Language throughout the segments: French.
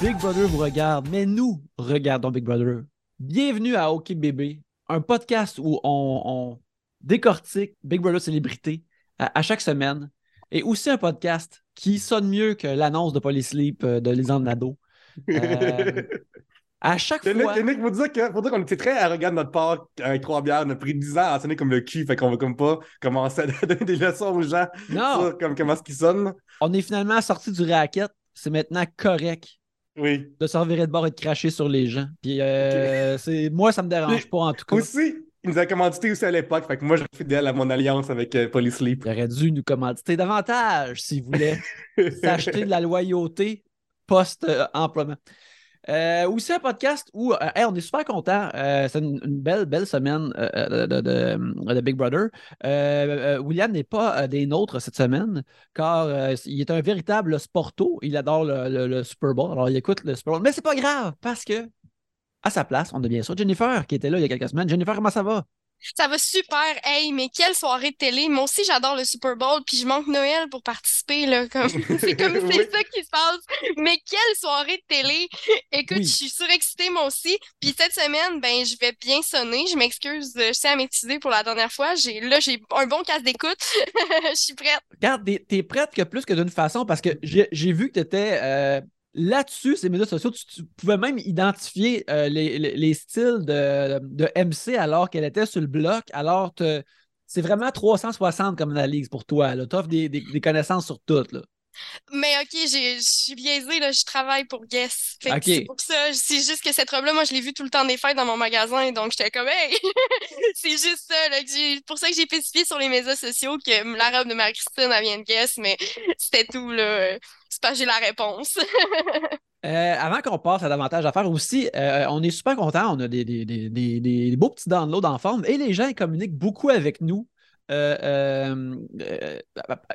Big Brother vous regarde, mais nous regardons Big Brother. Bienvenue à OK Bébé, un podcast où on, on décortique Big Brother Célébrité à, à chaque semaine et aussi un podcast qui sonne mieux que l'annonce de Polysleep euh, de Lisande Nadeau. Euh, à chaque fois. Yannick, faut dire qu'on était très arrogant de notre part avec trois bières. On a pris 10 ans à sonner comme le cul, fait qu'on va comme pas commencer à donner des leçons aux gens Non, sur comme, comment ce qu'ils sonnent. on est finalement sorti du racket. C'est maintenant correct Oui. de se revirer de bord et de cracher sur les gens. Puis euh, moi, ça me dérange pas en tout cas. Aussi, il nous a commandité aussi à l'époque, fait que moi, je suis fidèle à mon alliance avec euh, Polysleep. Il aurait dû nous commanditer davantage s'il voulait s'acheter de la loyauté post-emploiement. Euh, aussi un podcast où euh, on est super content. c'est une, belle, belle semaine euh, de, de- Big Brother. Euh, euh, William n'est pas euh, des nôtres cette semaine car euh, il est un véritable sporto. Il adore le, le- le Super Bowl. Alors il écoute le Super Bowl. Mais c'est pas grave parce que à sa place, on a bien sûr Jennifer qui était là il y a quelques semaines. Jennifer, comment ça va? Ça va super. Hey, mais quelle soirée de télé. Moi aussi, j'adore le Super Bowl, puis je manque Noël pour participer, là. Comme... C'est comme c'est Oui. ça qui se passe. Mais quelle soirée de télé. Écoute, Oui. je suis surexcitée, moi aussi. Puis cette semaine, ben, je vais bien sonner. Je m'excuse, euh, je sais à m'excuser pour la dernière fois. J'ai, là, j'ai un bon casque d'écoute. Je suis prête. Regarde, t'es, prête que plus que d'une façon parce que j'ai, j'ai vu que tu étais là-dessus, ces médias sociaux. Tu, tu pouvais même identifier euh, les, les- les styles de, de MC alors qu'elle était sur le bloc. Alors, te- c'est vraiment 360 comme analyse pour toi. Tu offres des, des- des connaissances sur tout. Là. Mais OK, je suis biaisée, là. Je travaille pour Guess. Fait que OK. c'est pour ça. C'est juste que cette robe-là, moi, je l'ai vue tout le temps des fêtes dans mon magasin. Donc, j'étais comme, hey! c'est juste ça, là. que pour ça que j'ai spécifié sur les médias sociaux que la robe de Marie-Christine, elle vient de Guess. Mais c'était tout, là. C'est pas j'ai la réponse. Euh, avant qu'on passe à davantage d'affaires aussi, euh, on est super content. On a des, des- des- des- des beaux petits downloads en forme et les gens ils communiquent beaucoup avec nous. euh, euh, euh,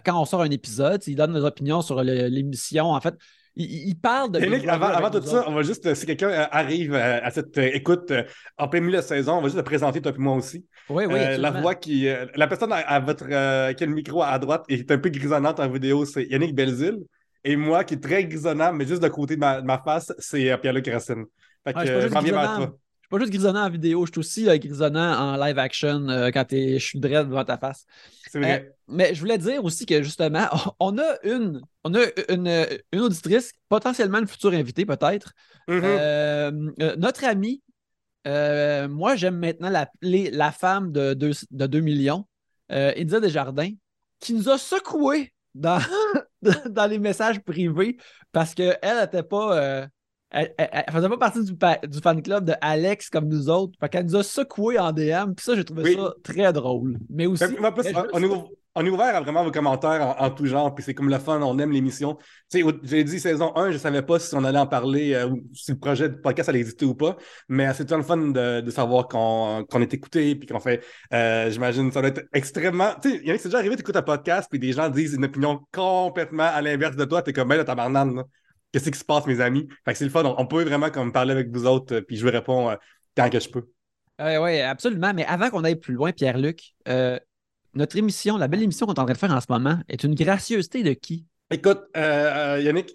quand on sort un épisode, ils donnent leurs opinions sur le- l'émission. En fait, ils, ils parlent de. Brother avant, avant tout ça, autres. on va juste, si quelqu'un arrive à cette écoute en plein milieu de saison, on va juste te présenter, toi et moi aussi. Oui, oui. Euh, la voix qui. la personne à, à votre. euh, qui a le micro à droite et qui est un peu grisonnante en vidéo, c'est Yannick Belzile. Et moi, qui est très grisonnant, mais juste de côté de ma, de ma face, c'est euh, Pierre-Luc Racine. Fait que Ouais, je pas euh. Je suis pas juste grisonnant en vidéo, je suis aussi euh, grisonnant en live action euh, quand je suis dread devant ta face. C'est vrai. Mais je voulais dire aussi que justement, on a une, on a une, une auditrice, potentiellement une future invitée peut-être. Euh, notre amie, moi j'aime maintenant l'appeler la femme de 2 de 2 millions, India Desjardins, qui nous a secoué dans, dans les messages privés parce qu'elle n'était pas. euh, elle, elle- elle faisait pas partie du, pa- du fan club de Alex comme nous autres. Fait qu'elle nous a secoué en DM. Puis ça, j'ai trouvé Oui. ça très drôle. Mais aussi. Que, en plus, mais on, on est ouvert à vraiment vos commentaires en, en tout genre, puis c'est comme le fun, on aime l'émission. Tu sais, j'ai dit saison 1, je savais pas si on allait en parler euh, ou si le projet de podcast allait exister ou pas, mais c'est toujours le fun de, savoir qu'on est écouté, puis qu'on fait, euh, j'imagine, ça doit être extrêmement. Tu sais, Yannick, c'est déjà arrivé, écoutes un podcast, puis des gens disent une opinion complètement à l'inverse de toi, t'es comme, ben là, tabarnane. Qu'est-ce qui se passe, mes amis? Fait que c'est le fun, on, peut vraiment comme parler avec vous autres, euh, puis je vous réponds quand que je peux. oui, absolument. Mais avant qu'on aille plus loin, Pierre-Luc, euh, notre émission, la belle émission qu'on est en train de faire en ce moment, est une gracieuseté de qui? Écoute, euh, euh, Yannick,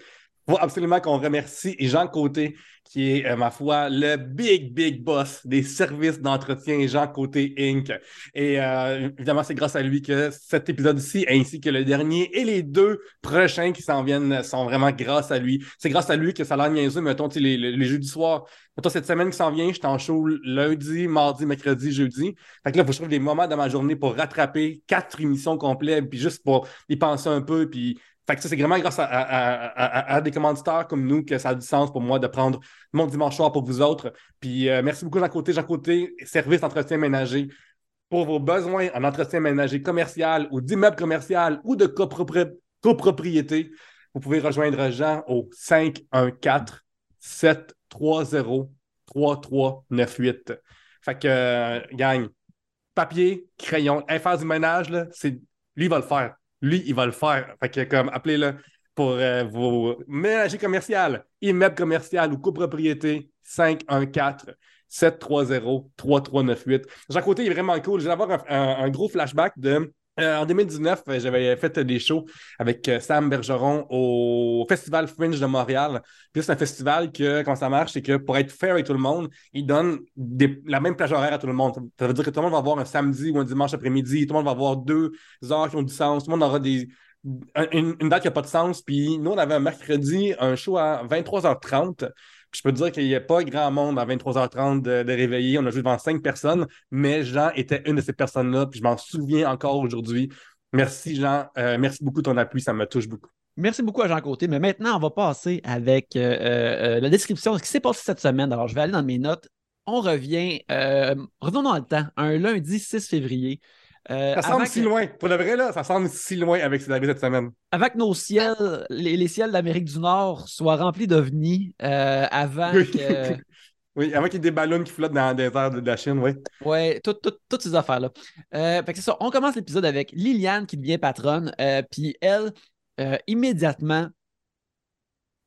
absolument qu'on remercie Jean Côté, qui est, euh, ma foi, le big, big boss des services d'entretien Jean Côté Inc. Et euh, évidemment, c'est grâce à lui que cet épisode-ci, ainsi que le dernier et les deux prochains qui s'en viennent, sont vraiment grâce à lui. C'est grâce à lui que ça a l'air niaiseux, mettons, les, les, les jeudis soirs. Mettons, cette semaine qui s'en vient, je suis en show lundi, mardi, mercredi, jeudi. Fait que là, il faut que je trouve des moments dans ma journée pour rattraper quatre émissions complètes, puis juste pour y penser un peu, puis fait que ça, c'est vraiment grâce à, des commanditaires comme nous que ça a du sens pour moi de prendre mon dimanche soir pour vous autres. Puis euh, merci beaucoup, Jean Côté. Jean Côté, service d'entretien ménager. Pour vos besoins en entretien ménager commercial ou d'immeuble commercial ou de copropri- copropriété, vous pouvez rejoindre Jean au 514 730 3398. Fait que, euh, gang, papier, crayon, faire du ménage, là, c'est... lui, va le faire. Lui, il va le faire. Fait que, comme, appelez-le pour euh, vos ménagers commercial, immeuble commercial ou copropriété, 514 730 3398. Jean Côté il est vraiment cool. Je vais avoir un gros flashback de Euh, en 2019, euh, j'avais fait des shows avec euh, Sam Bergeron au Festival Fringe de Montréal. Puis c'est un festival que, comment ça marche, c'est que pour être fair avec tout le monde, il donne la même plage horaire à tout le monde. Ça veut dire que tout le monde va avoir un samedi ou un dimanche après-midi, tout le monde va avoir deux heures qui ont du sens, tout le monde aura des, une, date qui n'a pas de sens. Puis nous, on avait un mercredi un show à 23h30 je peux dire qu'il n'y a pas grand monde à 23h30 de, de réveiller. On a joué devant cinq personnes, mais Jean était une de ces personnes-là, puis je m'en souviens encore aujourd'hui. Merci, Jean. Euh, merci beaucoup de ton appui, ça me touche beaucoup. Merci beaucoup à Jean Côté. Mais maintenant, on va passer avec euh, euh, la description de ce qui s'est passé cette semaine. Alors, je vais aller dans mes notes. On revient, revenons dans le temps, un lundi 6 février. Euh, ça semble si loin. Pour le vrai, là, ça semble si loin avec ce qui est cette semaine. Avec nos ciels, les, ciels d'Amérique du Nord soient remplis d'ovnis euh, avant que. oui, avant qu'il y ait des ballons qui flottent dans le désert de la Chine, oui. Oui, toutes ces affaires-là. Euh, c'est ça. On commence l'épisode avec Liliane qui devient patronne. Puis elle, immédiatement,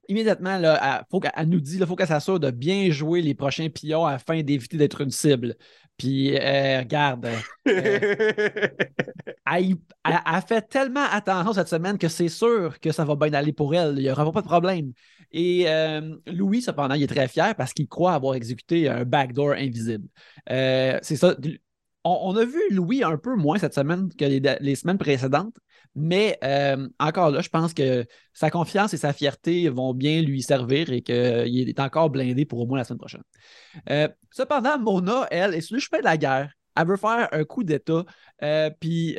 immédiatement, là, elle, nous dit qu'il faut qu'elle s'assure de bien jouer les prochains pions afin d'éviter d'être une cible. Puis, euh, regarde, euh, elle, a fait tellement attention cette semaine que c'est sûr que ça va bien aller pour elle. Il n'y aura pas de problème. Et euh, Louis, cependant, il est très fier parce qu'il croit avoir exécuté un backdoor invisible. c'est ça. On, a vu Louis un peu moins cette semaine que les semaines précédentes, mais euh, encore là, je pense que sa confiance et sa fierté vont bien lui servir et qu'il est encore blindé pour au moins la semaine prochaine. Euh, cependant, Mona, elle, est sur le chemin de la guerre. Elle veut faire un coup d'État. Euh, puis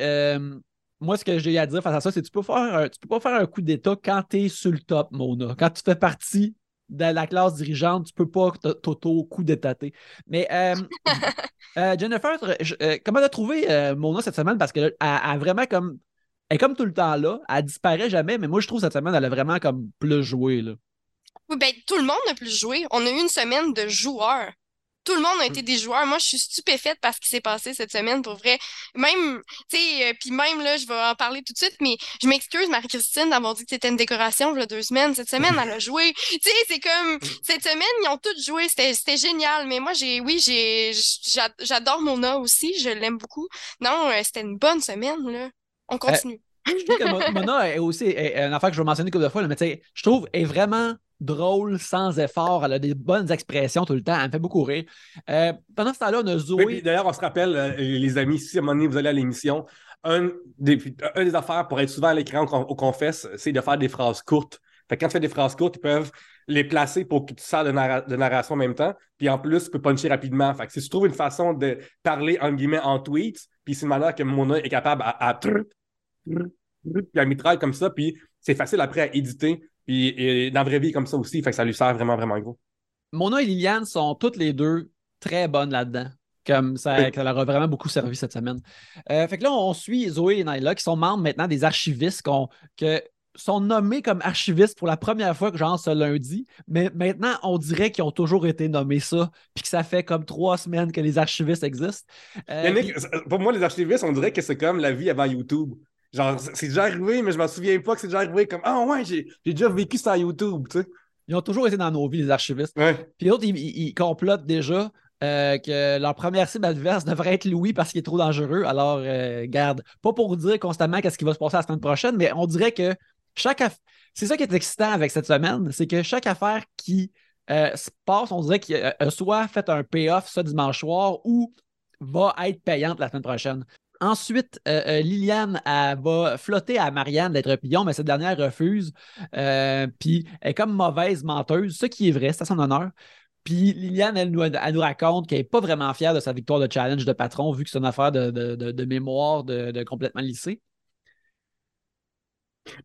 moi, ce que j'ai à dire face à ça, c'est que tu peux faire tu peux pas faire un coup d'État quand tu es sur le top, Mona. Quand tu fais partie de la classe dirigeante, tu peux pas t'auto coup d'étater. Mais Jennifer, comment as trouvé Mona cette semaine? Parce qu'elle a vraiment comme elle est comme tout le temps là. Elle disparaît jamais, mais moi, je trouve cette semaine, elle a vraiment comme plus joué. Là. Oui, ben, tout le monde a plus joué. On a eu une semaine de joueurs. Tout le monde a été des joueurs. Moi, je suis stupéfaite par ce qui s'est passé cette semaine, pour vrai. Même, tu sais, euh, puis même là, je vais en parler tout de suite, mais je m'excuse, Marie-Christine, d'avoir dit que c'était une décoration il y a deux semaines. Cette semaine, elle a joué. Tu sais, c'est comme, cette semaine, ils ont tous joué. C'était génial. Mais moi, j'ai, oui, j'ai, j'adore Mona aussi. Je l'aime beaucoup. Non, euh, c'était une bonne semaine, là. On continue. je trouve que Mona est aussi une affaire que je vais mentionner une de fois, mais je trouve est vraiment drôle, sans effort. Elle a des bonnes expressions tout le temps. Elle me fait beaucoup rire. Euh, pendant ce temps-là, on a Zoé. D'ailleurs, on se rappelle, euh, les amis, si à un moment donné vous allez à l'émission, un des, des affaires pour être souvent à l'écran au confesse, c'est de faire des phrases courtes. Fait quand tu fais des phrases courtes, ils peuvent les placer pour que tu sers de, narration en même temps. Puis en plus, tu peux puncher rapidement. Fait que si tu trouves une façon de parler, en guillemets, en tweets, puis c'est une manière que Mona est capable à, à puis elle mitraille comme ça, puis c'est facile après à éditer. Puis dans la vraie vie, comme ça aussi, fait que ça lui sert vraiment, vraiment gros. Mona et Liliane sont toutes les deux très bonnes là-dedans. Comme ça, ça, leur a vraiment beaucoup servi cette semaine. Euh, fait que là, on suit Zoé et Naila, qui sont membres maintenant des archivistes que sont nommés comme archivistes pour la première fois, genre ce lundi, mais maintenant, on dirait qu'ils ont toujours été nommés ça, puis que ça fait comme trois semaines que les archivistes existent. Euh, pour moi, les archivistes, on dirait que c'est comme la vie avant YouTube. Genre, c'est déjà arrivé, mais je m'en souviens pas que c'est déjà arrivé comme Ah ouais, j'ai déjà vécu ça à YouTube, tu sais. Ils ont toujours été dans nos vies, les archivistes. Puis d'autres, ils, complotent déjà euh, que leur première cible adverse devrait être Louis parce qu'il est trop dangereux. Alors, euh, garde, pas pour dire constamment qu'est-ce qui va se passer la semaine prochaine, mais on dirait que chaque C'est ça qui est excitant avec cette semaine, c'est que chaque affaire qui euh, se passe, on dirait qu'il a soit fait un payoff ce dimanche soir ou va être payante la semaine prochaine. Ensuite, euh, euh, Liliane va flotter à Marianne d'être pion, mais cette dernière refuse. Puis elle est comme mauvaise menteuse, ce qui est vrai, c'est à son honneur. Puis Liliane, elle nous, nous raconte qu'elle n'est pas vraiment fière de sa victoire de challenge de patron, vu que c'est une affaire de, mémoire de, complètement lycée.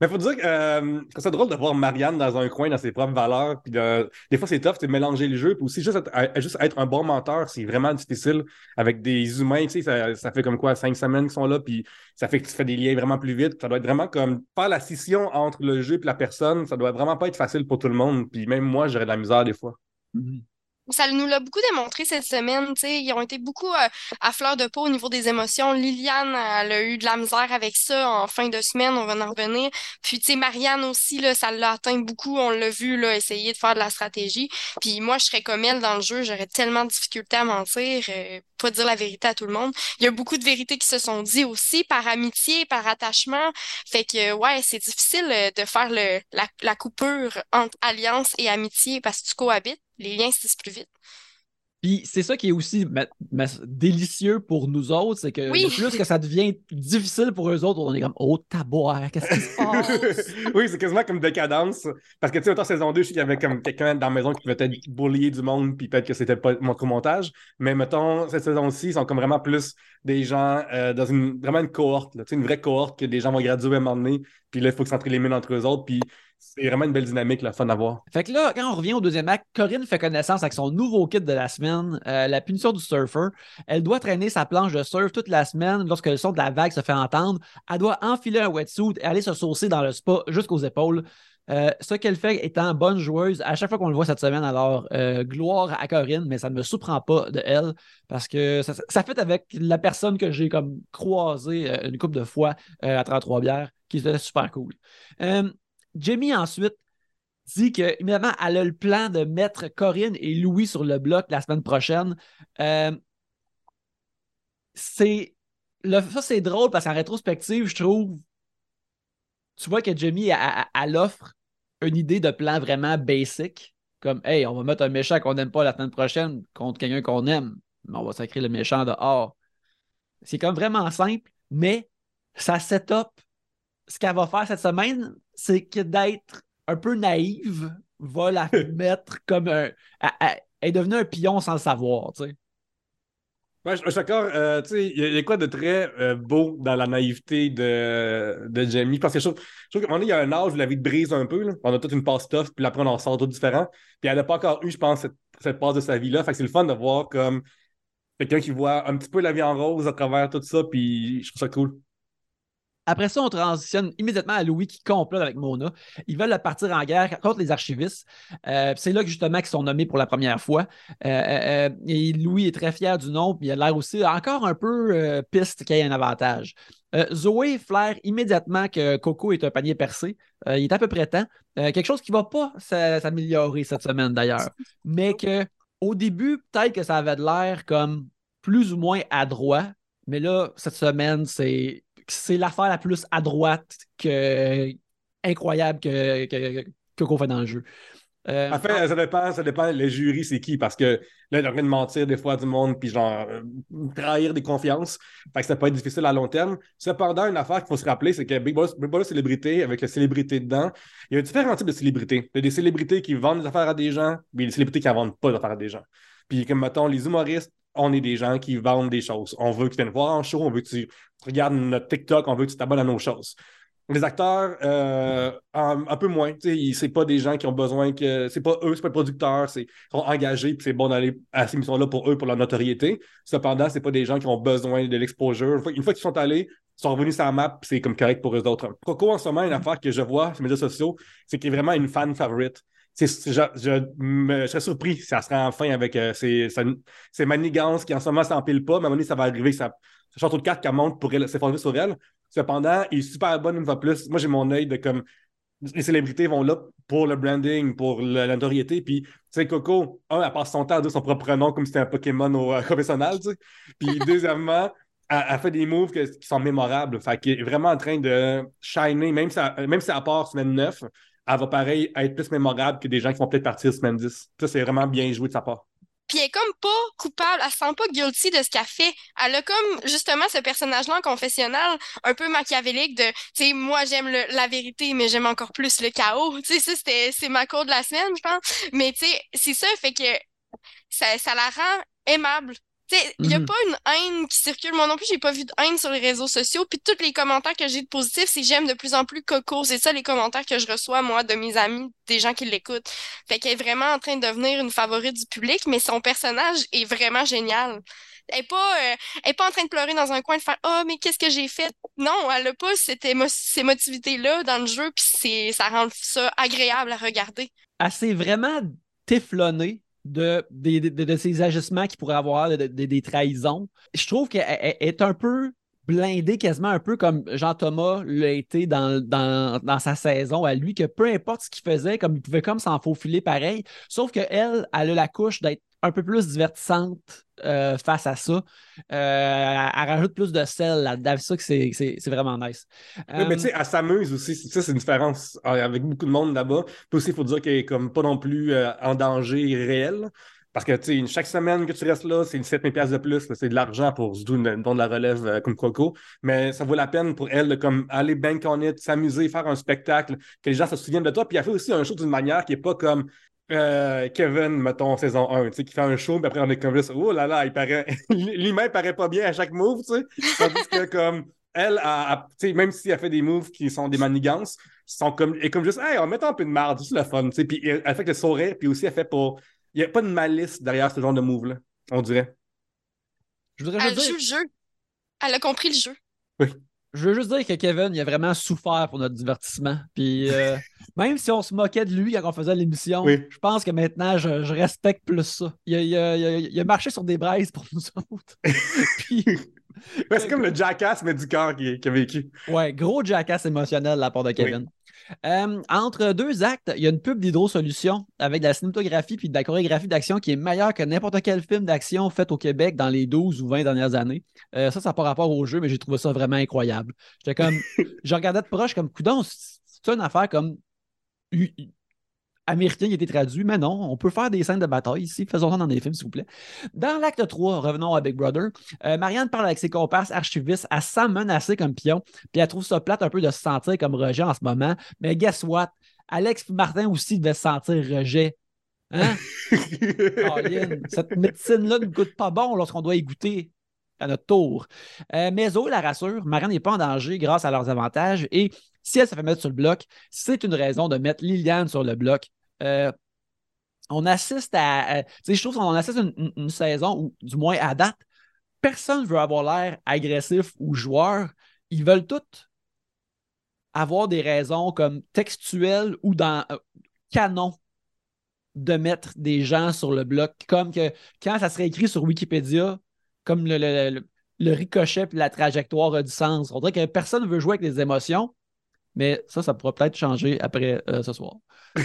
Mais faut dire que euh, c'est drôle de voir Marianne dans un coin, dans ses propres valeurs. Puis des fois, c'est tough, de mélanger le jeu. Puis aussi, juste être, juste être un bon menteur, c'est vraiment difficile avec des humains. Tu sais, ça, fait comme quoi, cinq semaines qu'ils sont là. Puis ça fait que tu fais des liens vraiment plus vite. Ça doit être vraiment comme faire la scission entre le jeu et la personne. Ça doit vraiment pas être facile pour tout le monde. Puis même moi, j'aurais de la misère des fois. Mm-hmm. Ça nous l'a beaucoup démontré cette semaine. sais Ils ont été beaucoup euh, à fleur de peau au niveau des émotions. Liliane, elle a eu de la misère avec ça en fin de semaine, on va en revenir. Puis, tu sais, Marianne aussi, là, ça l'a atteint beaucoup. On l'a vu là, essayer de faire de la stratégie. Puis moi, je serais comme elle dans le jeu, j'aurais tellement de difficultés à mentir, euh, pas dire la vérité à tout le monde. Il y a beaucoup de vérités qui se sont dites aussi par amitié, par attachement. Fait que, ouais, c'est difficile euh, de faire le, la, la coupure entre alliance et amitié parce que tu cohabites les liens se plus vite. Puis c'est ça qui est aussi délicieux pour nous autres, c'est que plus que ça devient difficile pour eux autres, on est comme Oh taboire, qu'est-ce qui se passe? oui, c'est quasiment comme décadence. Parce que tu sais, autant saison 2, je sais qu'il y avait comme quelqu'un dans la maison qui pouvait peut-être bullier du monde, puis peut-être que c'était pas mon montage. Mais mettons, cette saison-ci, ils sont comme vraiment plus des gens euh, dans une vraiment une cohorte, là, une vraie cohorte que des gens vont graduer à un moment donné, puis là, il faut que les mines entre eux autres. Puis c'est vraiment une belle dynamique, la fun à voir. Fait que là, quand on revient au deuxième acte, Corinne fait connaissance avec son nouveau kit de la semaine, euh, la punition du surfer. Elle doit traîner sa planche de surf toute la semaine lorsque le son de la vague se fait entendre. Elle doit enfiler un wetsuit et aller se saucer dans le spa jusqu'aux épaules. Euh, ce qu'elle fait étant bonne joueuse, à chaque fois qu'on le voit cette semaine, alors euh, gloire à Corinne, mais ça ne me surprend pas de elle parce que ça, fait avec la personne que j'ai comme croisée une couple de fois à 33 bières, qui était super cool. Jamie ensuite dit que évidemment, elle a le plan de mettre Corinne et Louis sur le bloc la semaine prochaine. Euh, c'est ça, c'est drôle parce qu'en rétrospective, je trouve, tu vois que Jamie, elle, offre une idée de plan vraiment basic. Comme, hey, on va mettre un méchant qu'on n'aime pas la semaine prochaine contre quelqu'un qu'on aime, mais on va sacrer le méchant dehors. C'est comme vraiment simple, mais ça set up ce qu'elle va faire cette semaine, c'est que d'être un peu naïve va la mettre comme un. Elle, est devenue un pion sans le savoir, tu sais. Ouais, je, suis d'accord. Euh, il y, a quoi de très euh, beau dans la naïveté de, de Jamie? Parce que je trouve, qu'à un moment donné, il y a un âge où la vie te brise un peu. Là. On a toute une passe tough, puis après, on en sort tout différent. Puis elle n'a pas encore eu, je pense, cette, cette passe de sa vie-là. Fait que c'est le fun de voir comme quelqu'un qui voit un petit peu la vie en rose à travers tout ça. Puis je trouve ça cool. Après ça, on transitionne immédiatement à Louis qui complote avec Mona. Ils veulent partir en guerre contre les archivistes. Euh, c'est là que justement qu'ils sont nommés pour la première fois. Euh, euh, et Louis est très fier du nom, puis il a l'air aussi encore un peu piste qu'il y ait un avantage. Zoé flaire immédiatement que Coco est un panier percé. il est à peu près temps. quelque chose qui ne va pas s'améliorer cette semaine d'ailleurs. Mais que au début, peut-être que ça avait l'air comme plus ou moins adroit. Mais là, cette semaine, c'est c'est l'affaire la plus à droite que incroyable que, qu'on fait dans le jeu. Euh, ça dépend, ça dépend, le jury, c'est qui, parce que là, il a de mentir des fois du monde, puis genre, euh, trahir des confiances. Fait que ça peut être difficile à long terme. Cependant, une affaire qu'il faut se rappeler, c'est que Big Boss célébrité, avec la célébrité dedans, il y a différents types de célébrités. Il y a des célébrités qui vendent des affaires à des gens, puis des célébrités qui ne vendent pas d'affaires à des gens. Puis, comme mettons, les humoristes, on est des gens qui vendent des choses. On veut que tu viennes voir en show, on veut que tu regardes notre TikTok, on veut que tu t'abonnes à nos choses. Les acteurs, euh, un, peu moins. C'est pas des gens qui ont besoin que. C'est pas eux, c'est pas le producteur, ils sont engagés, puis c'est bon d'aller à ces missions-là pour eux, pour leur notoriété. Cependant, c'est pas des gens qui ont besoin de l'exposure. Une fois, qu'ils sont allés, ils sont revenus sur la map, c'est comme correct pour eux autres. Coco, en ce moment, une affaire que je vois sur les médias sociaux, c'est qu'il est vraiment une fan favorite je, je, serais surpris si ça serait enfin avec euh, ces, manigances qui en ce moment s'empilent pas, mais à un moment donné, ça va arriver, ça, ça château de cartes qu'elle monte pour s'effondrer sur elle. Cependant, il est super bonne une fois plus. Moi, j'ai mon œil de comme les célébrités vont là pour le branding, pour la, notoriété. Puis, tu sais, Coco, un, elle passe son temps à dire son propre nom comme si c'était un Pokémon au euh, professionnel, tu sais. Puis, deuxièmement, elle, fait des moves qui sont mémorables. Fait qu'elle est vraiment en train de shiner, même si, même si elle part semaine 9, elle va pareil être plus mémorable que des gens qui vont peut-être partir semaine 10. Ça, c'est vraiment bien joué de sa part. Puis elle est comme pas coupable, elle se sent pas guilty de ce qu'elle fait. Elle a comme justement ce personnage-là en confessionnal, un peu machiavélique de, tu sais, moi j'aime la vérité, mais j'aime encore plus le chaos. Tu sais, ça c'était, c'est ma cour de la semaine, je pense. Mais tu sais, c'est ça, fait que ça, ça la rend aimable il n'y a mhm. pas une haine qui circule. Moi non plus, j'ai pas vu de haine sur les réseaux sociaux. Puis tous les commentaires que j'ai de positifs, c'est j'aime de plus en plus Coco. C'est ça les commentaires que je reçois, moi, de mes amis, des gens qui l'écoutent. Fait qu'elle est vraiment en train de devenir une favorite du public, mais son personnage est vraiment génial. Elle est pas, euh, elle est pas en train de pleurer dans un coin de faire Oh, mais qu'est-ce que j'ai fait? Non, elle a pas cette ces motivités-là dans le jeu, puis ça rend ça agréable à regarder. Elle s'est vraiment téflonnée de, de, de, agissements qu'il pourrait avoir, de- de- des trahisons. Je trouve qu'elle elle- elle est un peu blindée, quasiment un peu comme Jean-Thomas l'a été dans sa saison à lui, que peu importe ce qu'il faisait, comme il pouvait comme s'en faufiler pareil, sauf qu'elle, elle a la couche d'être un peu plus divertissante euh, face à ça. Euh, elle, rajoute plus de sel là-dedans. C'est ça que c'est- c'est c'est vraiment nice. Oui, mais tu sais, elle s'amuse aussi. Ça, c'est une différence euh, avec beaucoup de monde là-bas. Puis aussi, il faut dire qu'elle est comme pas non plus euh, en danger réel. Parce que, tu sais, chaque semaine que tu restes là, c'est une 7000 pièces de plus. C'est de l'argent pour se donner de la relève euh, comme Coco. Mais ça vaut la peine pour elle de comme aller bank on it, s'amuser, faire un spectacle, que les gens se souviennent de toi. Puis elle fait aussi un show d'une manière qui est pas comme euh, Kevin, mettons, saison 1, tu sais, qui fait un show, puis après on est comme juste, oh là là, il paraît, lui-même paraît pas bien à chaque move, tu sais. Tandis que comme elle, a- a- tu sais, même si elle fait des moves qui sont des manigances, sont comme, elle est comme juste, hey, on met un peu de marde, c'est le fun, tu sais. Puis elle elle fait que le sourire, puis aussi elle fait pour. Il n'y a pas de malice derrière ce genre de move-là, on dirait. Je voudrais Elle juste joue dire, le jeu. Elle a compris le jeu. Je veux juste dire que Kevin, il a vraiment souffert pour notre divertissement. Puis euh, même si on se moquait de lui quand on faisait l'émission, Oui. je pense que maintenant, je, je respecte plus ça. Il a, il a- il a- il a marché sur des braises pour nous autres. Puis, Ouais, c'est comme le jackass, mais du corps qui, qui a vécu. ouais, gros jackass émotionnel de la part de Kevin. Euh, entre deux actes, il y a une pub d'Hydro Solutions avec de la cinématographie puis de la chorégraphie d'action qui est meilleure que n'importe quel film d'action fait au Québec dans les 12 ou 20 dernières années. Euh, ça, ça n'a pas rapport au jeu, mais j'ai trouvé ça vraiment incroyable. J'étais comme, je regardais de proche comme, coudon, c'est une affaire comme américain qui a été traduit, mais non, on peut faire des scènes de bataille ici. Faisons ça dans des films, s'il vous plaît. Dans l'acte 3, revenons à Big Brother, euh, Marianne parle avec ses comparses archivistes, elle se sent menacée comme pion, puis elle trouve ça plate un peu de se sentir comme rejet en ce moment. Mais guess what? Alex Martin aussi devait se sentir rejet. Hein? Cette médecine-là ne goûte pas bon lorsqu'on doit y goûter à notre tour. Euh, mais Zoé la rassure, Marianne n'est pas en danger grâce à leurs avantages et si elle se fait mettre sur le bloc, c'est une raison de mettre Liliane sur le bloc. Euh, on assiste à. je trouve qu'on assiste à une, saison où, du moins à date, personne ne veut avoir l'air agressif ou joueur. Ils veulent tous avoir des raisons comme textuelles ou dans euh, canon de mettre des gens sur le bloc, comme que quand ça serait écrit sur Wikipédia, comme le, ricochet puis la trajectoire du sens. On dirait que personne ne veut jouer avec les émotions, mais ça, ça pourra peut-être changer après euh, ce soir. Mais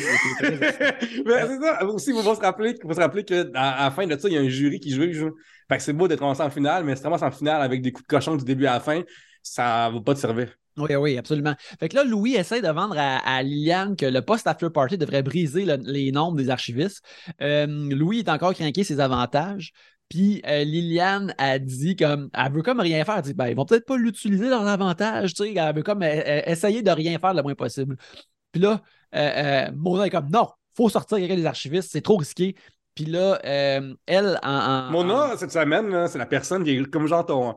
c'est ça. Aussi, il faut se rappeler, faut se rappeler qu'à la fin de ça, il y a un jury qui juge. Fait que c'est beau d'être en finale, mais si tu en finale avec des coups de cochon du début à la fin, ça va pas te servir. Oui, oui, absolument. Fait que là, Louis essaie de vendre à, à Liliane que le post-after party devrait briser le- les nombres des archivistes. Euh, Louis est encore craqué ses avantages. Puis euh, Liliane a dit comme elle veut comme rien faire. Elle dit ben, ils vont peut-être pas l'utiliser dans l'avantage. Tu sais, elle veut comme euh, euh, essayer de rien faire le moins possible. Puis là, euh, Mona est comme non, faut sortir des archivistes, c'est trop risqué. Puis là, elle en. en- en- Mona, cette semaine, c'est la personne qui est comme genre ton,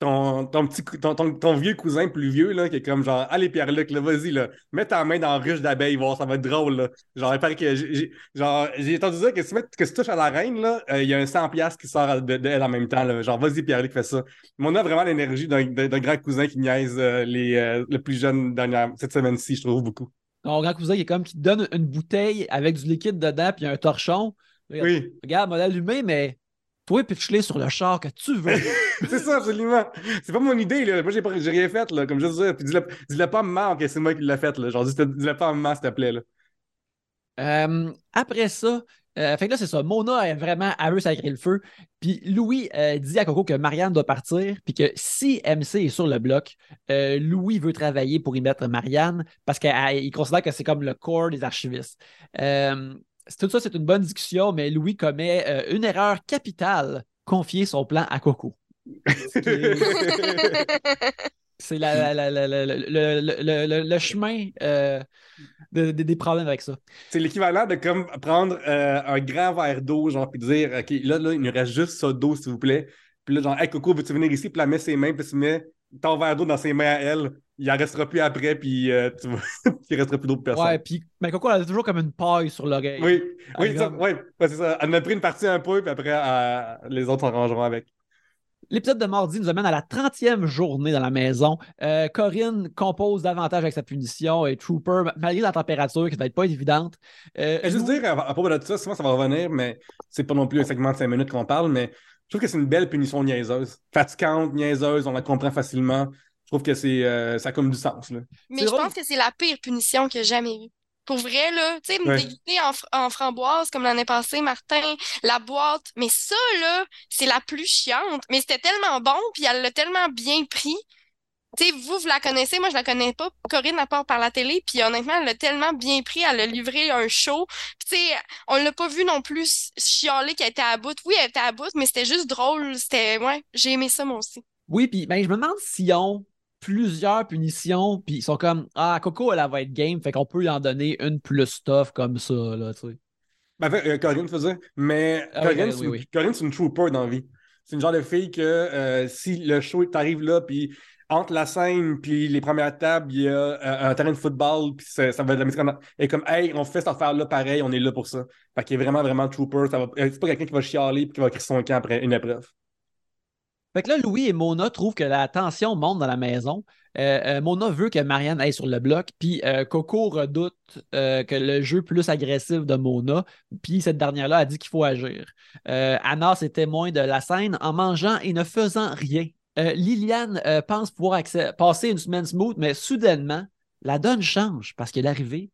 ton, ton petit, ton, ton, ton vieux cousin plus vieux, là, qui est comme genre, allez Pierre-Luc, là, vas-y, là, mets ta main dans la ruche d'abeilles, voir, ça va être drôle, là. Genre, il paraît que j'ai, j'ai- genre, j'ai entendu dire que si, tu mets- que si tu touches à la reine, là, euh, il y a un 100$ piastres qui sort de, de en même temps, là. Genre, vas-y Pierre-Luc, fais ça. Mona a vraiment l'énergie d'un, grand cousin qui niaise euh, les, euh, le plus jeune dernière, cette semaine-ci, je trouve beaucoup. Mon grand cousin, il est comme qui te donne une bouteille avec du liquide dedans, puis un torchon. Regarde, Oui, regarde, m'a allumé, mais toi, pitch-les sur le char que tu veux. c'est ça, absolument. C'est pas mon idée, là. Moi, j'ai, pas, j'ai rien fait, là, comme je disais. Puis dis-le, dis-le pas à maman que c'est moi qui l'ai fait, là. Genre, dis-le, pas à maman, s'il te plaît, là. Euh, après ça, euh, fait que là, c'est ça. Mona, elle, vraiment, elle veut sacrer le feu. Puis Louis euh, dit à Coco que Marianne doit partir, puis que si MC est sur le bloc, euh, Louis veut travailler pour y mettre Marianne parce qu'il considère que c'est comme le corps des archivistes. C'est- tout ça, c'est une bonne discussion, mais Louis commet euh, une erreur capitale, confier son plan à Coco. C'est la- la- la- la- la- le, chemin euh, de- de- des problèmes avec ça. C'est l'équivalent de comme prendre euh, un grand verre d'eau, genre, puis dire, OK, là, là, il nous reste juste ça d'eau, s'il vous plaît. Puis là, genre, hey, Coco, veux-tu venir ici? Puis la met ses mains, puis tu mets ton verre d'eau dans ses mains à elle. Il en restera plus après, puis euh, tu vas- il restera plus d'autres personnes. Ouais, puis mais Coco, elle a toujours comme une paille sur l'oreille. Oui, oui, est ça, comme- ouais, ouais, c'est ça. Elle en a pris une partie un peu, puis après, euh, les autres s'en rangeront avec. L'épisode de mardi nous amène à la 30e journée dans la maison. Euh, Corinne compose davantage avec sa punition et Trooper, malgré la température qui va être pas évidente. Euh, juste dire à, propos de ça, souvent ça va revenir, mais c'est pas non plus un segment de 5 minutes qu'on parle, mais je trouve que c'est une belle punition niaiseuse. Fatigante, niaiseuse, on la comprend facilement. Je trouve que c'est euh, ça a comme du sens. Mais je pense que c'est la pire punition que j'ai jamais eue. Pour vrai, là, tu sais, me déguiser en, framboise comme l'année passée, Martin, la boîte. Mais ça, là, c'est la plus chiante. Mais c'était tellement bon, puis elle l'a tellement bien pris. Tu sais, vous, vous la connaissez, moi, je la connais pas. Corinne, à part par la télé, puis honnêtement, elle l'a tellement bien pris, elle a livré un show. Tu sais, on l'a pas vu non plus chialer qu'elle était à bout. Oui, elle était à bout, mais c'était juste drôle. C'était, ouais, j'ai aimé ça, moi aussi. Oui, puis ben, je me demande si on plusieurs punitions, puis ils sont comme Ah, Coco, elle, va être game, fait qu'on peut lui en donner une plus tough comme ça, là, tu sais. Ben, euh, Corinne faisait, mais ah Corinne, c'est une trooper dans la vie. C'est une genre de fille que euh, si le show t'arrive là, puis entre la scène puis les premières tables, il y a euh, un terrain de football, puis ça, va être la musique. Et comme, hey, on fait cette affaire-là pareil, on est là pour ça. Fait qu'il est vraiment, vraiment trooper. C'est pas quelqu'un qui va chialer puis qui va crier son camp après une épreuve. Fait que là, Louis et Mona trouvent que la tension monte dans la maison. Euh, euh, Mona veut que Marianne aille sur le bloc, puis euh, Coco redoute que le jeu plus agressif de Mona, puis cette dernière-là a dit qu'il faut agir. Anna est témoin de la scène en mangeant et ne faisant rien. Liliane pense pouvoir passer une semaine smooth, mais soudainement, la donne change parce qu'elle est arrivée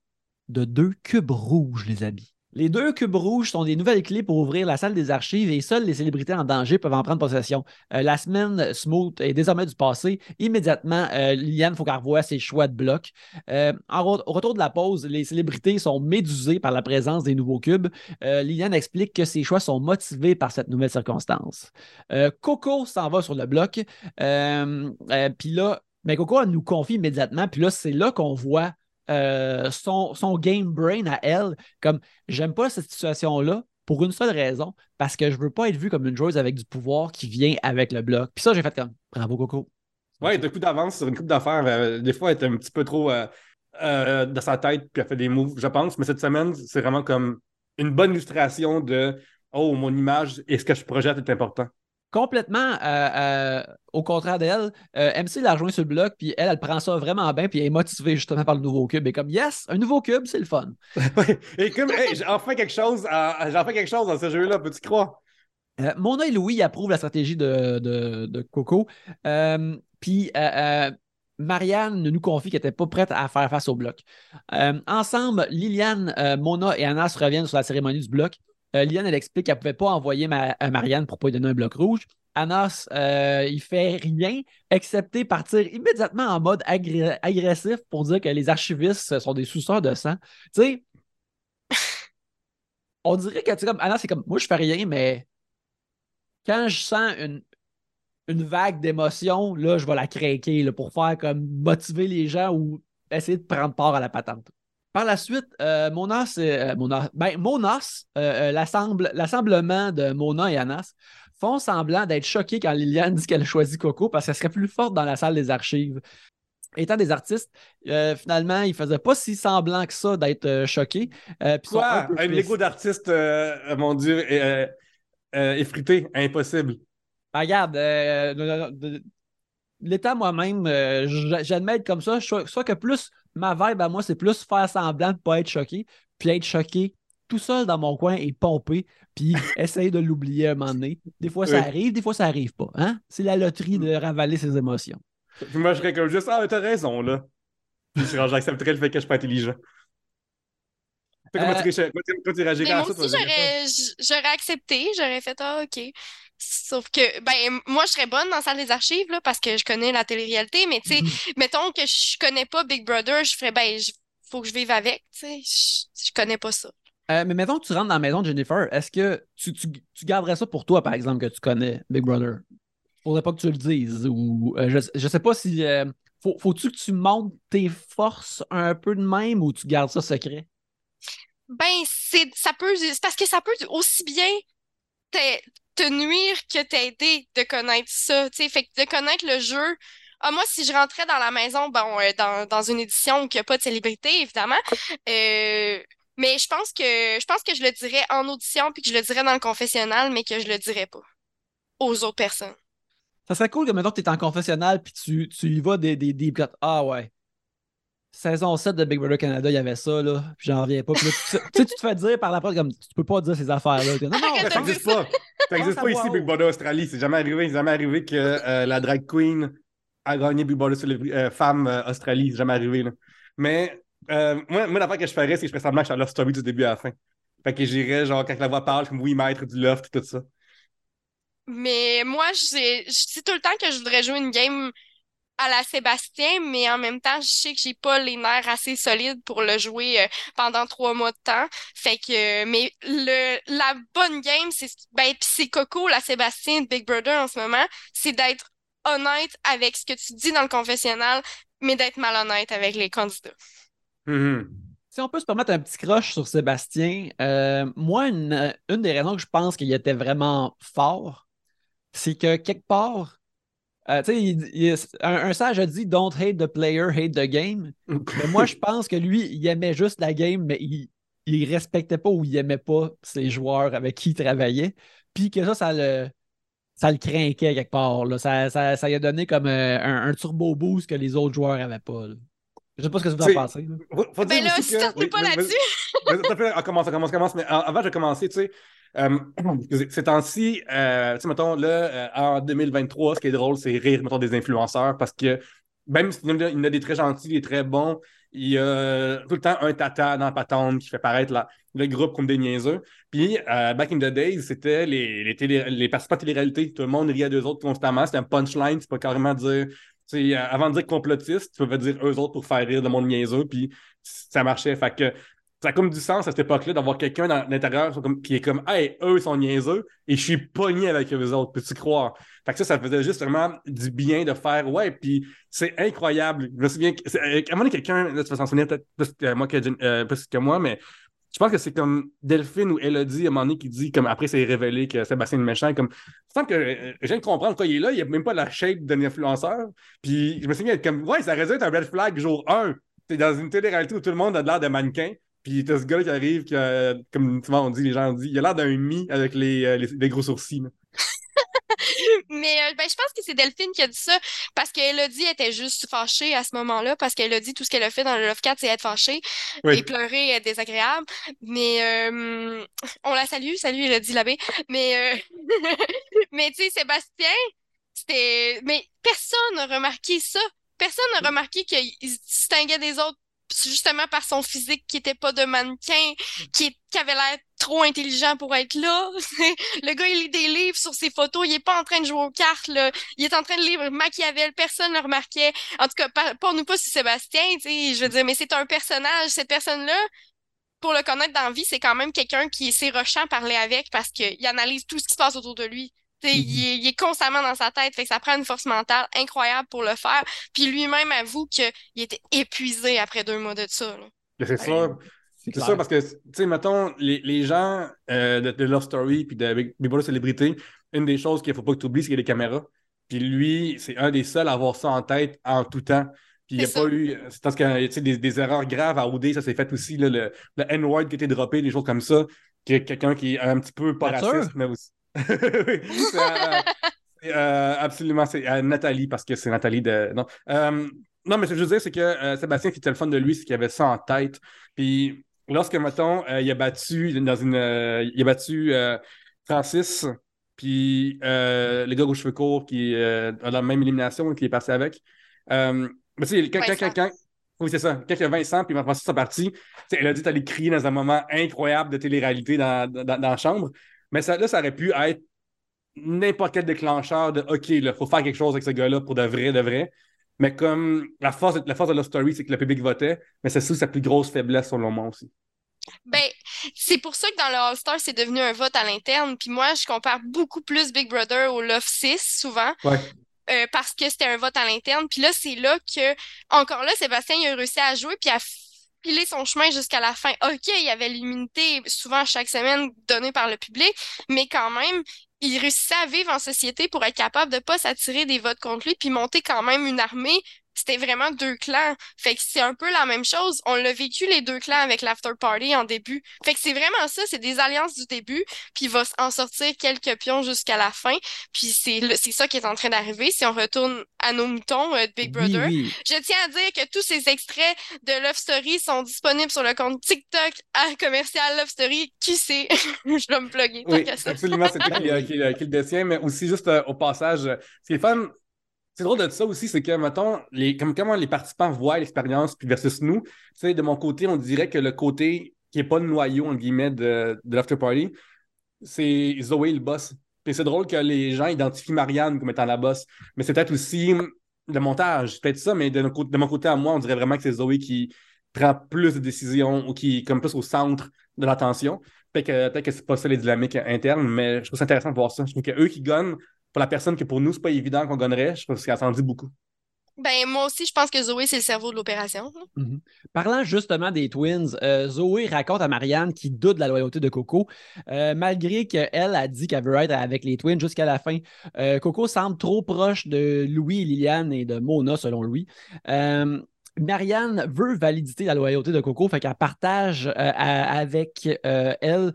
de deux cubes rouges, les amis. Les deux cubes rouges sont des nouvelles clés pour ouvrir la salle des archives et seules les célébrités en danger peuvent en prendre possession. Euh, la semaine smooth est désormais du passé. Immédiatement, euh, Liliane faut qu'elle revoie ses choix de bloc. Euh, au retour de la pause, les célébrités sont médusées par la présence des nouveaux cubes. Liliane explique que ses choix sont motivés par cette nouvelle circonstance. Coco s'en va sur le bloc. Puis là, mais Coco nous confie immédiatement. Puis là, c'est là qu'on voit euh, son, game brain à elle, comme j'aime pas cette situation-là pour une seule raison, parce que je veux pas être vu comme une joueuse avec du pouvoir qui vient avec le bloc. Puis ça, j'ai fait comme bravo Coco. Ouais, de coup d'avance sur une coupe d'affaires. Euh, des fois, elle est un petit peu trop euh, dans sa tête, puis elle fait des moves, je pense. Mais cette semaine, c'est vraiment comme une bonne illustration de Oh, mon image et ce que je projette est important complètement euh, euh, au contraire d'elle. Euh, MC l'a rejoint sur le bloc, puis elle, elle prend ça vraiment bien, puis elle est motivée justement par le nouveau cube. Et comme, yes, un nouveau cube, c'est le fun. et comme, hey, j'ai enfin quelque chose, j'ai enfin quelque chose dans ce jeu-là, peux-tu croire? Mona et Louis approuvent la stratégie de, de Coco. puis Marianne nous confie qu'elle n'était pas prête à faire face au bloc. ensemble, Liliane, Mona et Anna se reviennent sur la cérémonie du bloc. Euh, Liliane, elle explique qu'elle ne pouvait pas envoyer Marianne pour pas lui donner un bloc rouge. Anas, euh, il fait rien, excepté partir immédiatement en mode agressif pour dire que les archivistes sont des sous de sang. Tu sais, on dirait que, tu comme, Anas, c'est comme, moi, je fais rien, mais quand je sens une, une vague d'émotion, là, je vais la craquer pour faire comme motiver les gens ou essayer de prendre part à la patente. Par la suite, euh, Monas, euh, Monas, ben, Monas euh, l'assemblement de Mona et Anas font semblant d'être choqués quand Liliane dit qu'elle choisit Coco parce qu'elle serait plus forte dans la salle des archives. Étant des artistes, finalement, ils ne faisaient pas si semblant que ça d'être choqués. Quoi? Un, Lego d'artiste, mon Dieu, effrité, impossible. Ah, regarde, l'état moi-même, j'admets être comme ça, soit que plus ma vibe à moi, c'est plus faire semblant de ne pas être choqué, puis être choqué tout seul dans mon coin et pomper, puis essayer de l'oublier un moment donné. Des fois, ça arrive, des fois, ça arrive pas. Hein? C'est la loterie de ravaler ses émotions. moi, je serais comme juste, ah, t'as raison, là. J'accepterais le fait que je suis pas intelligent. Comment tu, euh, réagirais à ça? Moi aussi, j'aurais accepté. J'aurais fait, ah, OK. Sauf que, ben, moi, je serais bonne dans la salle des archives, là, parce que je connais la télé-réalité, mais tu sais, mhm. mettons que je connais pas Big Brother, je ferais, ben, il faut que je vive avec, tu sais, je, connais pas ça. Euh, mais mettons que tu rentres dans la maison de Jennifer, est-ce que tu, tu, garderais ça pour toi, par exemple, que tu connais Big Brother? Faudrait pas que tu le dises, ou euh, je, je sais pas si. Euh, faut, tu que tu montes tes forces un peu de même ou tu gardes ça secret? Ben, c'est ça peut. C'est parce que ça peut aussi bien te nuire que t'aider de connaître ça. sais Fait que de connaître le jeu. Ah, moi, si je rentrais dans la maison, bon, euh, dans, dans une édition où il n'y a pas de célébrité, évidemment. Euh, mais je pense que je pense que je le dirais en audition, puis que je le dirais dans le confessionnal, mais que je le dirais pas aux autres personnes. Ça serait cool que maintenant tu es en confessionnal puis tu, tu y vas des, des, des Ah ouais. Saison 7 de Big Brother Canada, il y avait ça, là. Puis j'en reviens pas. Puis là, tu, tu sais, tu te fais dire par la porte comme tu peux pas dire ces affaires-là. Non, non, Ça n'existe pas. Ça n'existe pas ici, Big. Brother Australie. C'est jamais arrivé. C'est jamais arrivé que euh, la drag queen a gagné Big Brother Celebri- euh, femme euh, Australie. C'est jamais arrivé. Là. Mais euh, moi, moi l'affaire que je ferais, c'est que je ferais semblant que je suis à Love Story du début à la fin. Fait que j'irais, genre, quand la voix parle, comme oui, maître du loft, tout ça. Mais moi, je dis tout le temps que je voudrais jouer une game à la Sébastien, mais en même temps, je sais que j'ai pas les nerfs assez solides pour le jouer euh, pendant trois mois de temps. Fait que, euh, mais le, la bonne game, c'est, ben, pis c'est Coco, la Sébastien de Big Brother en ce moment, c'est d'être honnête avec ce que tu dis dans le confessionnal, mais d'être malhonnête avec les candidats. Mhm. Si on peut se permettre un petit croche sur Sébastien, euh, moi, une, une des raisons que je pense qu'il était vraiment fort, c'est que quelque part, euh, tu sais, il- il- un, un sage a dit Don't hate the player, hate the game. Mais moi, je pense que lui, il aimait juste la game, mais il, il respectait pas ou il aimait pas ses joueurs avec qui il travaillait. Puis que ça, ça le, ça le craquait quelque part. là. Ça, ça, ça lui a donné comme euh, un, un turbo boost que les autres joueurs n'avaient pas. là. Je sais pas ce que vous en pensez. là. Faut- faut Ben là, aussi si que- t'en oui, pas là-dessus. Ah, commence, commence, commence. Mais avant de commencer, tu sais, euh, ces temps-ci, euh, mettons, là, euh, en 2023, ce qui est drôle, c'est rire, mettons, des influenceurs parce que même s'il y en a- des très gentils, des très bons, il y a tout le temps un tata dans la patente qui fait paraître le groupe comme des niaiseux. Puis, euh, back in the days, c'était les, les, participants de télé-réalité. Tout le monde riait d'eux autres constamment. C'était un punchline. Tu peux carrément dire, euh, avant de dire complotiste, tu peux dire eux autres pour faire rire le monde niaiseux. Puis, ça marchait. Fait que ça a comme du sens à cette époque-là d'avoir quelqu'un dans l'intérieur qui est comme Hey, eux sont niaiseux et je suis pogné avec eux autres, peux-tu croire? Fait que ça, ça faisait juste vraiment du bien de faire Ouais, puis c'est incroyable. Je me souviens euh, à un moment quelqu'un, tu vas s'en souvenir peut-être plus que moi que, euh, que moi, mais je pense que c'est comme Delphine ou Elodie à un moment donné qui dit comme après c'est révélé que Sébastien est méchant comme il semble que euh, je viens de comprendre pourquoi il est là il a même pas la shape d'un influenceur puis je me souviens comme ouais ça être un red flag jour 1 t'es dans une télé-réalité où tout le monde a de l'air de mannequin puis t'as ce gars qui arrive qui a, comme souvent on dit les gens disent il a l'air d'un mi avec les, euh, les, les gros sourcils. Mais euh, ben, je pense que c'est Delphine qui a dit ça parce qu'Elodie était juste fâchée à ce moment-là parce qu'elle a dit tout ce qu'elle a fait dans le Love 4, c'est être fâchée Oui. et pleurer, être désagréable. Mais euh, on la salue, salut Elodie Labbé. Mais, euh, mais tu sais, Sébastien, c'était. Mais personne n'a remarqué ça. Personne n'a remarqué qu'il se distinguait des autres justement par son physique qui était pas de mannequin, qui, qui avait l'air trop intelligent pour être là. Le gars, il lit des livres sur ses photos. Il est pas en train de jouer aux cartes, là. Il est en train de lire Machiavel. Personne ne le remarquait. En tout cas, pas nous pas sur Sébastien, tu sais. Je veux dire, mais c'est un personnage. Cette personne-là, pour le connaître dans la vie, c'est quand même quelqu'un qui est rochant parler avec parce qu'il analyse tout ce qui se passe autour de lui. Sais, il, est, il est constamment dans sa tête, fait que ça prend une force mentale incroyable pour le faire. Puis lui-même avoue qu'il était épuisé après deux mois de ça. c'est sûr C'est C'est ça, parce que, tu sais, mettons, les, les gens euh, de, de Love Story puis de Big Big Brother Célébrité, une des choses qu'il ne faut pas que tu oublies, c'est qu'il y a des caméras. Puis lui, c'est un des seuls à avoir ça en tête en tout temps. Puis il n'y a pas ça. eu. C'est parce que, tu sais, des, des erreurs graves à OD, ça s'est fait aussi, là, le, le N-word qui a été droppé, des choses comme ça, que quelqu'un qui est un petit peu pas raciste, mais aussi. Oui, c'est, euh, euh, absolument, c'est euh, Nathalie, parce que c'est Nathalie de. Non. Euh, non, mais ce que je veux dire, c'est que Sébastien, ce qui était le fun de lui, c'est qu'il avait ça en tête. Puis lorsque, mettons, il a battu dans une. il a battu Francis, puis le gars aux cheveux courts qui a la même élimination qui est passé avec. Mais tu sais, quand, oui, c'est ça. Quand il y a Vincent puis Francis tu sais, elle a dit allait crier dans un moment incroyable de télé-réalité dans, dans, dans la chambre. Mais ça, là, ça aurait pu être n'importe quel déclencheur de OK, il faut faire quelque chose avec ce gars-là pour de vrai, de vrai. Mais comme la force, de- la force de Love Story, c'est que le public votait, mais c'est aussi sa plus grosse faiblesse selon moi aussi. Ben, c'est pour ça que dans le All-Star, c'est devenu un vote à l'interne. Puis moi, je compare beaucoup plus Big Brother au Love 6, souvent. Ouais. euh, parce que c'était un vote à l'interne. Puis là, c'est là que, encore là, Sébastien, il a réussi à jouer puis à filer son chemin jusqu'à la fin. OK, il y avait l'immunité, souvent chaque semaine, donnée par le public, mais quand même, il réussissait à vivre en société pour être capable de pas s'attirer des votes contre lui puis monter quand même une armée c'était vraiment deux clans. Fait que c'est un peu la même chose. On l'a vécu les deux clans avec l'after party en début. Fait que c'est vraiment ça, c'est des alliances du début, puis il va en sortir quelques pions jusqu'à la fin. Puis c'est c'est ça qui est en train d'arriver. Si on retourne à nos moutons euh, de Big Brother, je tiens à dire que tous ces extraits de Love Story sont disponibles sur le compte TikTok à commercial Love Story. Qui sait? je vais me plugger. Oui, absolument, c'est toi qui, qui, le détient, mais aussi juste euh, au passage, ce qui est fun, c'est drôle de ça aussi, c'est que, mettons, les, comme, comment les participants voient l'expérience versus nous, tu sais, de mon côté, on dirait que le côté qui n'est pas le noyau, entre guillemets, de, de l'after party, c'est Zoé le boss. Puis c'est drôle que les gens identifient Marianne comme étant la boss, mais c'est peut-être aussi le montage, peut-être ça, mais de, mon côté à moi, on dirait vraiment que c'est Zoé qui prend plus de décisions ou qui comme plus au centre de l'attention. Peut-être que, peut que c'est pas ça les dynamiques internes, mais je trouve ça intéressant de voir ça. Je trouve qu'eux qui gagnent, pour la personne que pour nous, c'est pas évident qu'on gagnerait, je pense qu'elle s'en dit beaucoup. Ben, moi aussi, je pense que Zoé, c'est le cerveau de l'opération. Mhm. Parlant justement des Twins, euh, Zoé raconte à Marianne qu'il doute de la loyauté de Coco, euh, malgré qu'elle a dit qu'elle veut être avec les Twins jusqu'à la fin. Euh, Coco semble trop proche de Louis, Liliane et de Mona, selon lui. Marianne veut valider la loyauté de Coco, fait qu'elle partage avec elle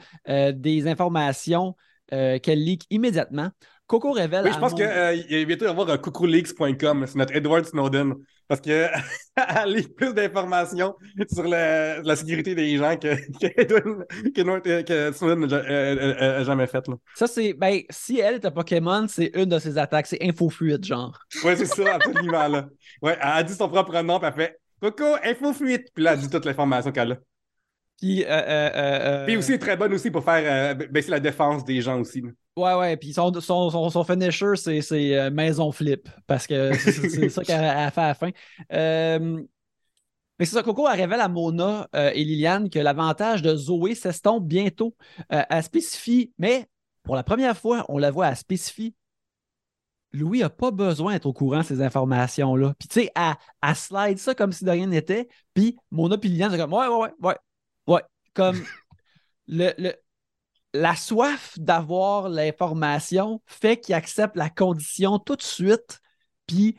des informations qu'elle leak immédiatement. Coco révèle. Oui, je pense qu'il euh, va bientôt y avoir un coucouleaks.com, c'est notre Edward Snowden. Parce qu'elle lit plus d'informations sur la, sécurité des gens que, que, Snowden n'a jamais fait. Là. Ça, c'est. Ben, si elle est un Pokémon, c'est une de ses attaques. C'est info-fuite, genre. Oui, c'est ça, absolument. Là. Ouais, elle a dit son propre nom, puis elle fait Coco, info-fuite. Puis là, elle dit toute l'information qu'elle a. Puis, euh, euh, euh, puis aussi, très bonne aussi pour faire baisser la défense des gens aussi. Ouais, ouais. Puis son, finisher, c'est maison flip. Parce que c'est ça qu'elle a fait à la fin. mais c'est ça, Coco, elle révèle à Mona et Liliane que l'avantage de Zoé s'estompe bientôt. elle spécifie, mais pour la première fois, on la voit, à spécifie Louis n'a pas besoin d'être au courant de ces informations-là. Puis, tu sais, elle, slide ça comme si de rien n'était. Puis, Mona et Liliane, c'est comme, ouais, ouais, ouais, ouais, Ouais, comme le, la soif d'avoir l'information fait qu'il accepte la condition tout de suite, puis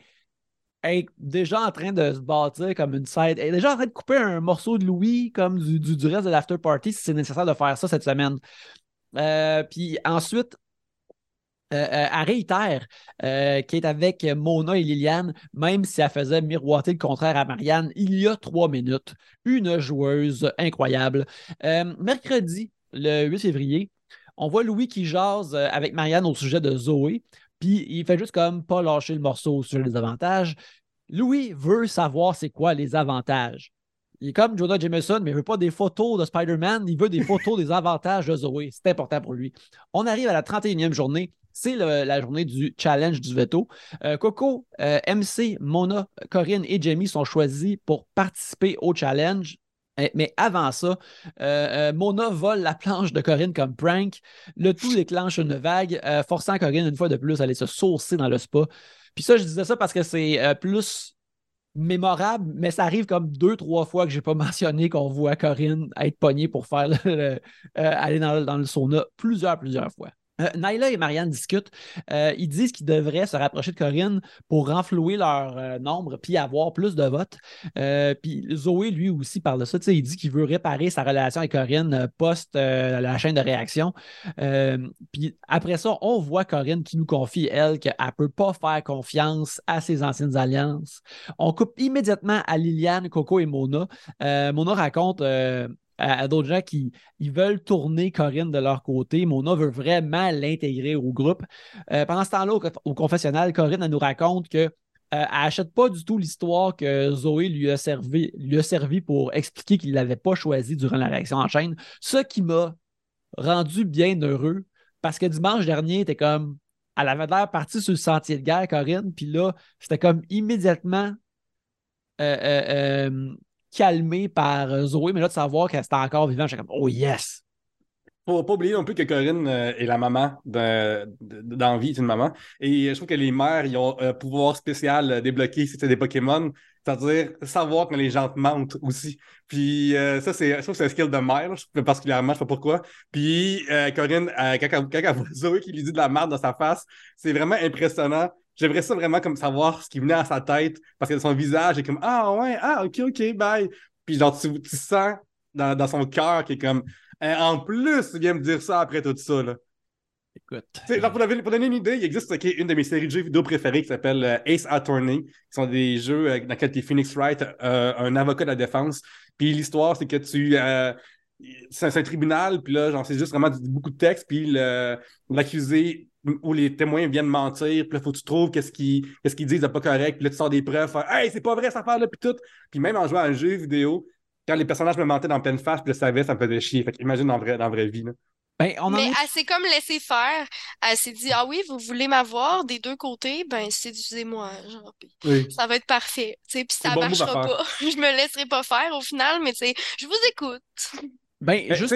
est déjà en train de se bâtir comme une side, est déjà en train de couper un morceau de Louis comme du, du, reste de l'after party si c'est nécessaire de faire ça cette semaine. Euh, puis ensuite, euh, euh, réitère euh, qui est avec Mona et Liliane, même si elle faisait miroiter le contraire à Marianne il y a trois minutes. Une joueuse incroyable. mercredi, le 8 février, on voit Louis qui jase avec Marianne au sujet de Zoé, puis il fait juste comme pas lâcher le morceau au sujet des avantages. Louis veut savoir c'est quoi les avantages. Il est comme Jonah Jameson, mais il veut pas des photos de Spider-Man, il veut des photos des avantages de Zoé. C'est important pour lui. On arrive à la 31e journée c'est la journée du challenge du veto. Euh, Coco, euh, MC, Mona, Corinne et Jamie sont choisis pour participer au challenge. Eh, mais avant ça, euh, Mona vole la planche de Corinne comme prank. Le tout déclenche une vague, forçant Corinne une fois de plus à aller se saucer dans le spa. Puis ça, je disais ça parce que c'est plus mémorable, mais ça arrive comme deux, trois fois que je n'ai pas mentionné qu'on voit Corinne être pognée pour faire aller dans, le sauna plusieurs, plusieurs fois. Euh, Naila et Marianne discutent. Euh, ils disent qu'ils devraient se rapprocher de Corinne pour renflouer leur euh, nombre puis avoir plus de votes. puis Zoé, lui aussi, parle de ça. il dit qu'il veut réparer sa relation avec Corinne post la chaîne de réaction. puis après ça, on voit Corinne qui nous confie, elle, qu'elle ne peut pas faire confiance à ses anciennes alliances. On coupe immédiatement à Liliane, Coco et Mona. Mona raconte à, d'autres gens qui ils veulent tourner Corinne de leur côté. Mona veut vraiment l'intégrer au groupe. Euh, pendant ce temps-là, au, confessionnal, Corinne nous raconte que euh, n'achète pas du tout l'histoire que Zoé lui a servi, lui a pour expliquer qu'il ne l'avait pas choisi durant la réaction en chaîne. Ce qui m'a rendu bien heureux parce que dimanche dernier, était comme. Elle avait l'air partie sur le sentier de guerre, Corinne, puis là, c'était comme immédiatement euh, calmé par euh, Zoé, mais là, de savoir qu'elle était encore vivante, j'étais comme, oh yes! Faut pas oublier non plus que Corinne euh, est la maman d'envie d'une maman. Et je trouve que les mères, ils ont un pouvoir spécial débloqué si c'est des Pokémon. C'est-à-dire savoir quand les gens te mentent aussi. Puis euh, ça, c'est, je trouve que c'est un skill de mère, particulièrement, je sais pas pourquoi. Puis Corinne, quand, quand, elle voit Zoé qui lui dit de la merde dans sa face, c'est vraiment impressionnant j'aimerais ça vraiment comme savoir ce qui venait à sa tête parce que son visage est comme Ah ouais, ah ok, ok, bye. Puis genre, tu, tu sens dans, dans son cœur qui est comme Eh, En plus, tu viens me dire ça après tout ça. Là. Écoute. Genre, pour, donner, pour donner une idée, il existe une de mes séries de jeux vidéo préférées qui s'appelle euh, Ace Attorney, qui sont des jeux euh, dans lesquels tu es Phoenix Wright, euh, un avocat de la défense. Puis l'histoire, c'est que tu. c'est un, tribunal, puis là, genre, c'est juste vraiment beaucoup de texte, puis l'accusé ou les témoins viennent mentir, puis là, faut que tu trouves qu'est-ce qu'ils qu'est-ce qu'ils disent de pas correct, puis là, tu sors des preuves, faire, hey, c'est pas vrai cette affaire-là, puis tout. Puis même en jouant à un jeu vidéo, quand les personnages me mentaient dans pleine face, puis je le savais, ça me faisait chier. Fait qu'imagine dans, vrai, dans la vraie vie. Là. Ben, on en Mais est- elle s'est comme laissé faire. Elle s'est dit, ah oui, vous voulez m'avoir des deux côtés, ben séduisez-moi, Oui. ça va être parfait. Tu sais, puis ça bon à marchera pas. Je me laisserai pas faire au final, mais tu sais, je vous écoute. ben, Mais, juste,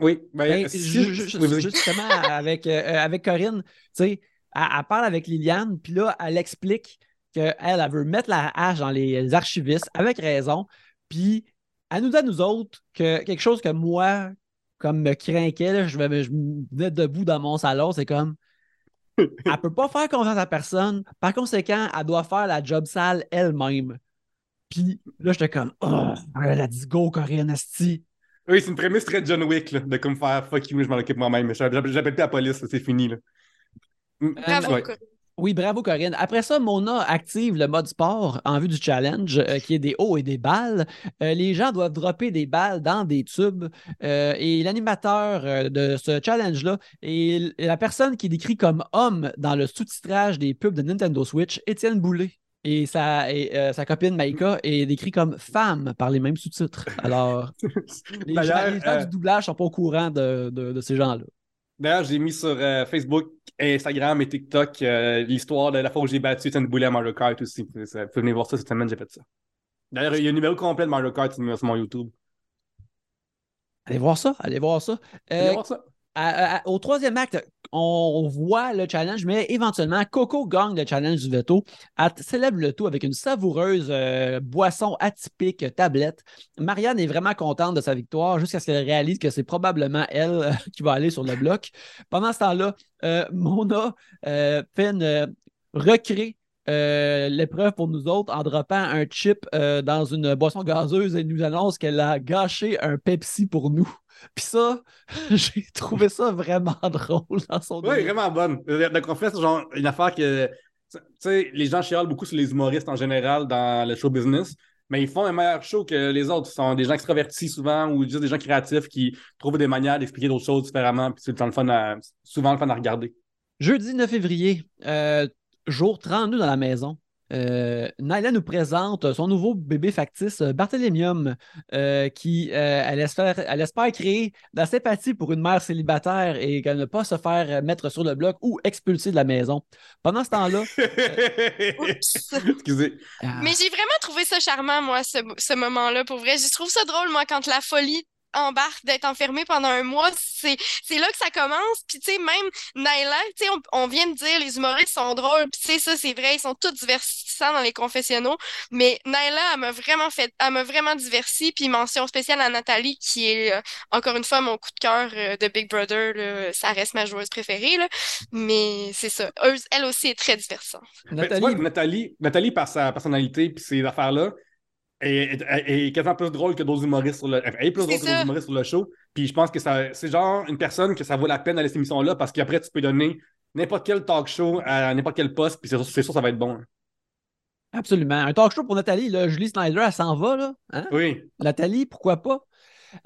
oui, ben, ben, si- oui, vas-y. justement, avec, euh, avec Corinne, tu sais, elle, elle parle avec Liliane, puis là, elle explique qu'elle, elle veut mettre la hache dans les archivistes, avec raison, puis elle nous dit à nous autres que quelque chose que moi, comme me craquait, là, je, me- je me venais debout dans mon salon, c'est comme, elle peut pas faire confiance à personne, par conséquent, elle doit faire la job sale elle-même. Puis là, j'étais comme, oh, elle a dit go, Corinne, esti. Oui, c'est une prémisse très John Wick, là, de comme faire fuck you, je m'en occupe moi-même. Mais J'appelle la police, c'est fini. Là. Mm, Bravo, ouais. Corinne. Oui, bravo Corinne. Après ça, Mona active le mode sport en vue du challenge, euh, qui est des hauts et des balles. Euh, les gens doivent dropper des balles dans des tubes. euh, et l'animateur de ce challenge-là est la personne qui est décrit comme homme dans le sous-titrage des pubs de Nintendo Switch, Étienne Boulay. Et sa, et, euh, sa copine Maïka est décrite comme femme par les mêmes sous-titres. Alors, les gens, D'ailleurs, les gens euh, du doublage ne sont pas au courant de, de- de ces gens-là. D'ailleurs, j'ai mis sur euh, Facebook, Instagram et TikTok l'histoire de la fois où j'ai battu Étienne Boulet à Mario Kart aussi. Vous pouvez venir voir ça cette semaine, j'ai fait ça. D'ailleurs, il y a un numéro complet de Mario Kart sur mon YouTube. Allez voir ça, allez voir ça. Allez voir ça. à- à- au troisième acte, on voit le challenge, mais éventuellement, Coco gagne le challenge du veto. Célèbre le tout avec une savoureuse euh, boisson atypique tablette. Marianne est vraiment contente de sa victoire jusqu'à ce qu'elle réalise que c'est probablement elle euh, qui va aller sur le bloc. Pendant ce temps-là, euh, Mona fait une, recrée l'épreuve pour nous autres en droppant un chip dans une boisson gazeuse et nous annonce qu'elle a gâché un Pepsi pour nous. Puis ça, j'ai trouvé ça vraiment drôle dans son Oui, délire. vraiment bonne. Euh, on fait genre une affaire que. Tu sais, les gens chialent beaucoup sur les humoristes en général dans le show business, mais ils font un meilleur show que les autres. Ils sont des gens extravertis souvent ou juste des gens créatifs qui trouvent des manières d'expliquer d'autres choses différemment. Puis c'est le temps le fun à- souvent le fun à regarder. Jeudi 9 février, euh, jour 32 dans la maison. Euh, Naila nous présente son nouveau bébé factice, euh, Barthélémium, euh, qui euh, elle, espère, elle espère créer de la sympathie pour une mère célibataire et qu'elle ne pas se faire mettre sur le bloc ou expulser de la maison. Pendant ce temps-là, Oups. Excusez. ah, Mais j'ai vraiment trouvé ça charmant, moi, ce, ce moment-là, pour vrai. Je trouve ça drôle, moi, quand la folie embarque d'être enfermée pendant un mois, c'est c'est là que ça commence. Puis, tu sais, même Naila, tu sais, on, on vient de dire, les humoristes sont drôles. Puis, tu sais, ça, c'est vrai, ils sont tous divertissants dans les confessionnaux. Mais Naila, elle m'a vraiment fait, elle m'a vraiment diverti. Puis, mention spéciale à Nathalie, qui est, euh, encore une fois, mon coup de cœur euh, de Big Brother. là. Ça reste ma joueuse préférée, là. Mais c'est ça. Elle aussi est très divertissante. Ben, tu Nathalie, vois, Nathalie, Nathalie, par sa personnalité puis ces affaires-là, est, est- est quasiment plus drôle que d'autres humoristes sur le. Elle est plus drôle que d'autres humoristes sur le show. Puis je pense que ça, c'est genre une personne que ça vaut la peine d'aller cette émission-là parce qu'après, tu peux donner n'importe quel talk show à n'importe quel poste, puis c'est sûr, c'est sûr ça va être bon. hein. absolument. Un talk show pour Nathalie, là, Julie Snyder, elle s'en va, là. Hein? Oui. Nathalie, pourquoi pas?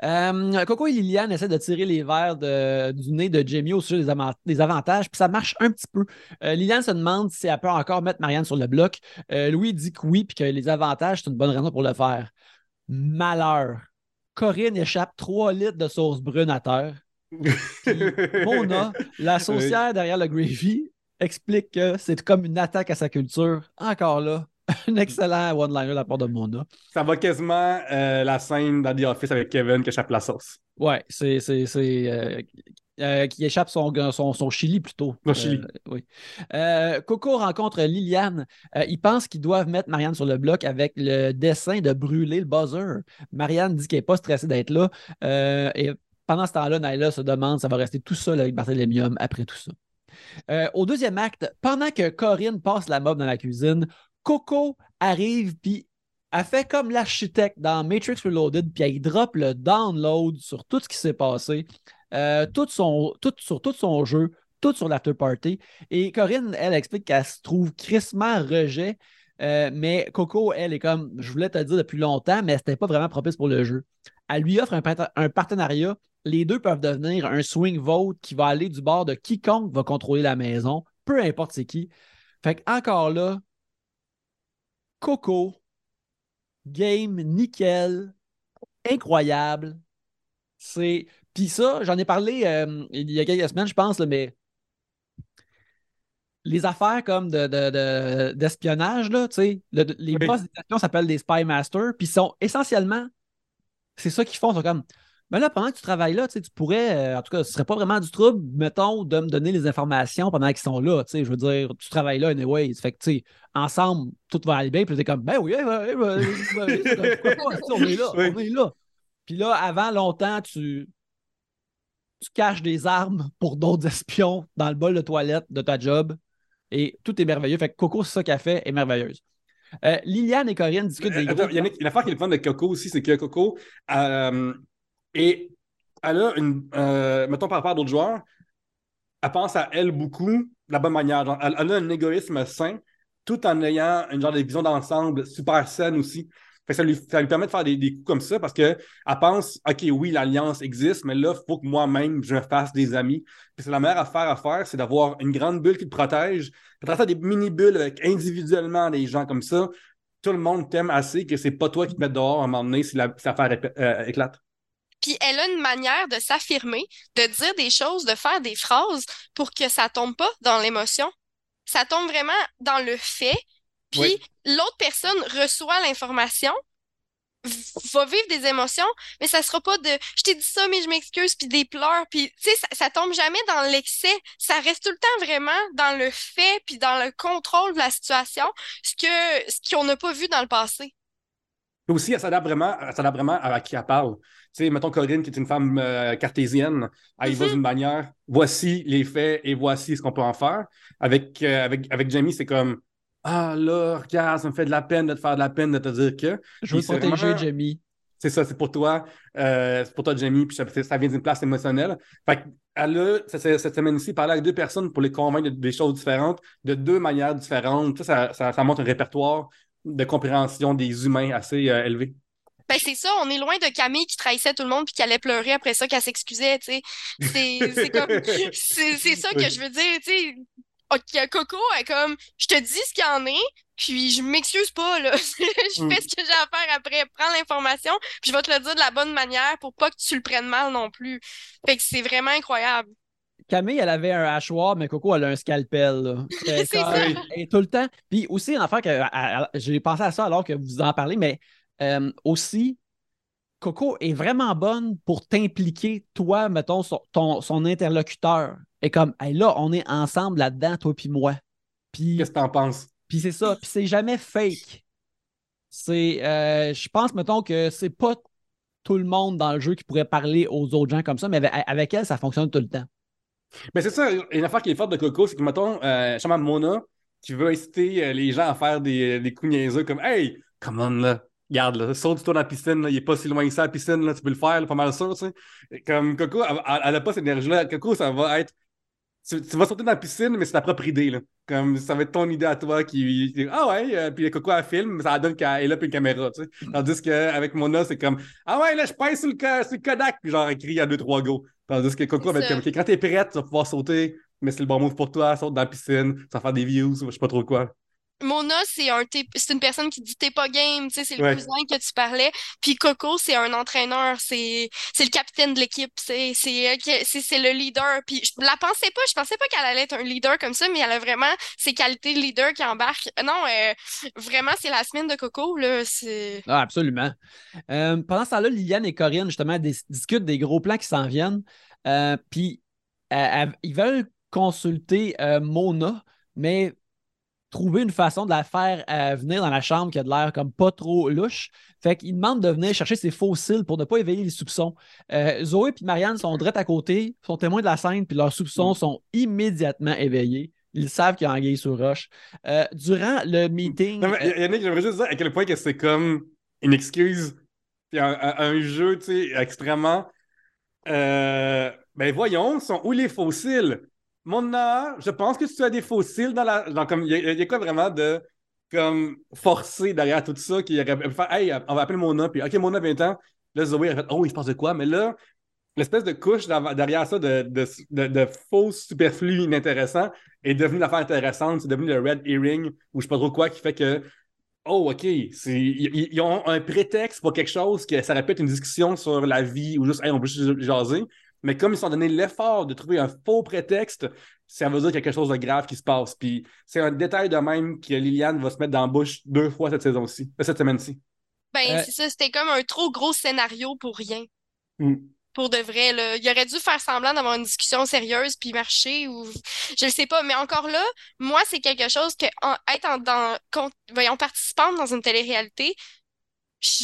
Euh, Coco et Liliane essaient de tirer les verres de- du nez de Jamie au sujet des, avant- des avantages, puis ça marche un petit peu. Euh, Liliane se demande si elle peut encore mettre Marianne sur le bloc. Euh, Louis dit que oui, puis que les avantages, c'est une bonne raison pour le faire. Malheur. Corinne échappe 3 litres de sauce brune à terre. Mona, la saucière derrière le gravy, explique que c'est comme une attaque à sa culture. Encore là, un excellent one-liner de la part de Mona. Ça va quasiment euh, la scène dans The Office avec Kevin qui échappe la sauce. Ouais, c'est. c'est, c'est, euh, euh, qui échappe son, son, son chili plutôt. Son chili. Oui. Coco rencontre Liliane. Ils pensent qu'ils doivent mettre Marianne sur le bloc avec le dessin de brûler le buzzer. Marianne dit qu'elle n'est pas stressée d'être là. Et pendant ce temps-là, Naila se demande si ça va rester tout seul avec Barthélemium après tout ça. Euh, au deuxième acte, pendant que Corinne passe la mob dans la cuisine, Coco arrive puis elle fait comme l'architecte dans Matrix Reloaded, puis elle drop le download sur tout ce qui s'est passé, euh, son, sur tout son jeu, tout sur l'after party. Et Corinne, elle explique qu'elle se trouve crissement rejet, euh, mais Coco, elle est comme, je voulais te le dire depuis longtemps, mais c'était pas vraiment propice pour le jeu. Elle lui offre un, partenariat. Les deux peuvent devenir un swing vote qui va aller du bord de quiconque va contrôler la maison, peu importe c'est qui. Fait encore là, Coco, game nickel, incroyable. C'est. Puis ça, j'en ai parlé euh, il y a quelques semaines, je pense, mais les affaires comme d'espionnage, de, de, là, les boss des s'appellent des Spy Masters, puis sont essentiellement, c'est ça qu'ils font, sont comme, ben là, pendant que tu travailles là, tu pourrais, euh, en tout cas, ce serait pas vraiment du trouble, mettons, de me donner les informations pendant qu'ils sont là, je veux dire, tu travailles là, anyway, fait que, tu sais, ensemble, tout va aller bien, puis t'es comme, ben oui, on est là, on est là. Puis là, avant longtemps, tu, tu caches des armes pour d'autres espions dans le bol de toilette de ta job, et tout est merveilleux. Fait que Coco, c'est ça qu'elle fait, est merveilleuse. Euh, Liliane et Corinne discutent des Attends, il y a une affaire qui est le fun de Coco aussi, c'est que Coco, euh, et elle a une. Euh, mettons par rapport à d'autres joueurs, elle pense à elle beaucoup de la bonne manière. elle, a un égoïsme sain tout en ayant une genre de vision d'ensemble super saine aussi. ça, lui, permet de faire des, coups comme ça parce qu'elle pense OK, oui, l'alliance existe, mais là, il faut que moi-même, je me fasse des amis. Puis c'est la meilleure affaire à faire, c'est d'avoir une grande bulle qui te protège. Puis des mini-bulles avec individuellement des gens comme ça. Tout le monde t'aime assez que c'est pas toi qui te mets dehors à un moment donné si l'affaire euh, éclate. Puis elle a une manière de s'affirmer, de dire des choses, de faire des phrases pour que ça tombe pas dans l'émotion. Ça tombe vraiment dans le fait. Puis l'autre personne reçoit l'information, va vivre des émotions, mais ça sera pas de je t'ai dit ça, mais je m'excuse, puis des pleurs, puis tu sais, ça, ça, tombe jamais dans l'excès. Ça reste tout le temps vraiment dans le fait, puis dans le contrôle de la situation, ce que ce qu'on n'a pas vu dans le passé. Aussi, elle s'adapte vraiment, vraiment à qui elle parle. Tu sais, mettons Corinne, qui est une femme euh, cartésienne, elle y va mm-hmm. d'une manière, voici les faits et voici ce qu'on peut en faire. Avec, euh, avec, avec Jamie, c'est comme, ah là, regarde, ça me fait de la peine de te faire de la peine de te dire que. Je veux protéger Jamie. C'est ça, c'est pour toi. Euh, c'est pour toi, Jamie, puis ça, vient d'une place émotionnelle. Fait elle a, cette, cette semaine-ci, parlé avec deux personnes pour les convaincre de, des choses différentes, de deux manières différentes. Ça, ça, ça montre un répertoire de compréhension des humains assez euh, élevé. Ben, c'est ça, on est loin de Camille qui trahissait tout le monde puis qui allait pleurer après ça, qu'elle s'excusait, tu sais. C'est comme. C'est ça que je veux dire, tu sais. Coco est comme, je te dis ce qu'il y en est, puis je m'excuse pas, là. je mm. fais ce que j'ai à faire après. Prends l'information, puis je vais te le dire de la bonne manière pour pas que tu le prennes mal non plus. Fait que c'est vraiment incroyable. Camille, elle avait un hachoir, mais Coco, elle a un scalpel. C'est ça. Et tout le temps. Puis aussi, en affaire que j'ai pensé à ça alors que vous en parlez, mais euh, aussi, Coco est vraiment bonne pour t'impliquer, toi, mettons, son, ton, son interlocuteur. Et comme, là, on est ensemble là-dedans, toi puis moi. Puis, Qu'est-ce que t'en penses? Puis c'est ça. Puis c'est jamais fake. C'est, euh, je pense, mettons, que c'est pas tout le monde dans le jeu qui pourrait parler aux autres gens comme ça, mais avec elle, ça fonctionne tout le temps. Mais c'est ça, une affaire qui est forte de Coco, c'est que, mettons, euh, Mona, qui veut inciter euh, les gens à faire des, des coups niaiseux comme Hey, come on là, regarde là, saute-toi dans la piscine, il est pas si loin que ça la piscine, là, tu peux le faire, pas mal sûr, tu sais. Comme Coco, elle, elle, a pas cette énergie-là. Coco, ça va être. Tu, vas sauter dans la piscine, mais c'est ta propre idée, là. Comme ça va être ton idée à toi qui. ah ouais, euh, puis Coco, elle filme, ça donne qu'elle puis une caméra, tu sais. Tandis qu'avec Mona, c'est comme Ah ouais, là, je pèse sur le, sur le Kodak, puis genre, écrit à deux, trois go. Tandis que Coco va être comme, OK, quand t'es prête, tu vas pouvoir sauter, mais c'est le bon move pour toi, saute dans la piscine, ça va faire des views, je sais pas trop quoi. Mona, c'est un c'est une personne qui dit t'es pas game, tu sais, c'est le cousin que tu parlais. Puis Coco, c'est un entraîneur, c'est le capitaine de l'équipe, c'est c'est le leader. Puis je la pensais pas, je pensais pas qu'elle allait être un leader comme ça, mais elle a vraiment ses qualités de leader qui embarquent. Non, euh, vraiment, c'est la semaine de Coco, là. Ah, absolument. Euh, pendant ce temps-là, Liliane et Corinne, justement, discutent des gros plans qui s'en viennent. Euh, puis ils veulent consulter Mona, mais trouver une façon de la faire euh, venir dans la chambre qui a de l'air comme pas trop louche. Fait qu'il demande de venir chercher ses fossiles pour ne pas éveiller les soupçons. Euh, Zoé et Marianne sont drettes à côté, sont témoins de la scène, puis leurs soupçons Mm. sont immédiatement éveillés. Ils savent qu'il y a anguille sur roche. Euh, durant le meeting. Non, mais Yannick, j'aimerais juste dire à quel point que c'est comme une excuse, puis un, un- un jeu, tu sais, extrêmement. Ben voyons, sont où les fossiles? Mona, je pense que tu as des fossiles dans la. Dans comme, il y, a- quoi vraiment de comme forcé derrière tout ça qui aurait pu faire Hey, on va appeler Mona, puis OK, Mona, 20 ans. Là, Zoé a fait Oh, il se passe de quoi? Mais là, l'espèce de couche derrière ça de, de, de, faux superflu inintéressant est devenue l'affaire intéressante. C'est devenu le red earring ou je sais pas trop quoi qui fait que Oh, OK. ils ont un prétexte pour quelque chose que ça répète une discussion sur la vie ou juste, hey, on peut juste jaser. Mais comme ils se sont donné l'effort de trouver un faux prétexte, ça veut dire quelque chose de grave qui se passe. Puis c'est un détail de même que Liliane va se mettre dans la bouche deux fois cette saison-ci, euh, cette semaine-ci. Ben, Euh, c'est ça, c'était comme un trop gros scénario pour rien. Mm. Pour de vrai, là. Il aurait dû faire semblant d'avoir une discussion sérieuse puis marcher ou je le sais pas. Mais encore là, moi, c'est quelque chose que en- être en, dans, con- voyons, participante dans une télé-réalité,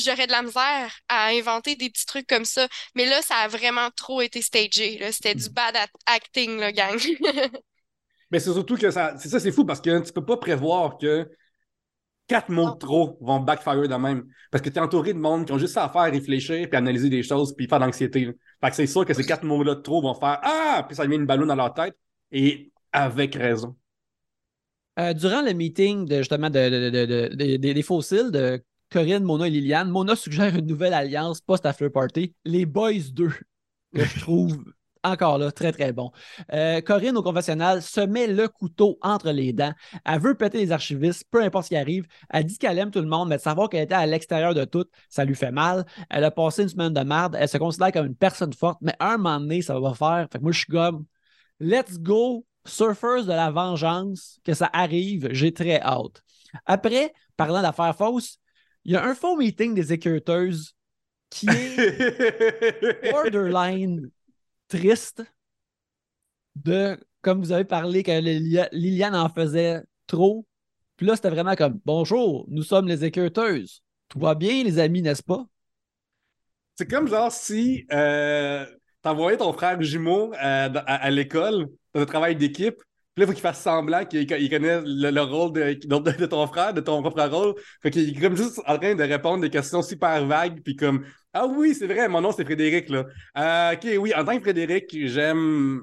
j'aurais de la misère à inventer des petits trucs comme ça. Mais là, ça a vraiment trop été stagé, là. C'était du bad at- acting, là, gang. Mais c'est surtout que ça, c'est ça, c'est fou parce que tu peux pas prévoir que quatre mots de trop vont backfire de même. Parce que tu es entouré de monde qui ont juste ça à faire réfléchir puis analyser des choses puis faire d'anxiété. là. Fait que c'est sûr que ces quatre mots-là de trop vont faire Ah! Puis ça devient une ballon dans leur tête. Et avec raison. Euh, durant le meeting de, justement de, de- de- de- de- de- des fossiles de Corinne, Mona et Liliane, Mona suggère une nouvelle alliance post-after party, les Boys 2, que je trouve encore là très très bon. Euh, Corinne, au confessionnal, se met le couteau entre les dents. Elle veut péter les archivistes, peu importe ce qui arrive. Elle dit qu'elle aime tout le monde, mais de savoir qu'elle était à l'extérieur de tout, ça lui fait mal. Elle a passé une semaine de merde. Elle se considère comme une personne forte, mais un moment donné, ça va faire. Fait que moi, je suis comme, let's go, surfers de la vengeance, que ça arrive. J'ai très hâte. Après, parlant d'affaires fausses, il y a un faux meeting des écurteuses qui est borderline triste de, comme vous avez parlé, que Lilia- Liliane en faisait trop. Puis là, c'était vraiment comme Bonjour, nous sommes les écurteuses. Tout va bien, les amis, n'est-ce pas? C'est comme genre si euh, t'envoyais ton frère jumeau euh, à, à l'école, dans un travail d'équipe, là, il faut qu'il fasse semblant qu'il il connaît le, le rôle de, ton frère, de ton propre rôle. Fait qu'il est comme juste en train de répondre des questions super vagues, puis comme Ah oui, c'est vrai, mon nom c'est Frédéric, là. Euh, ok, oui, en tant que Frédéric, j'aime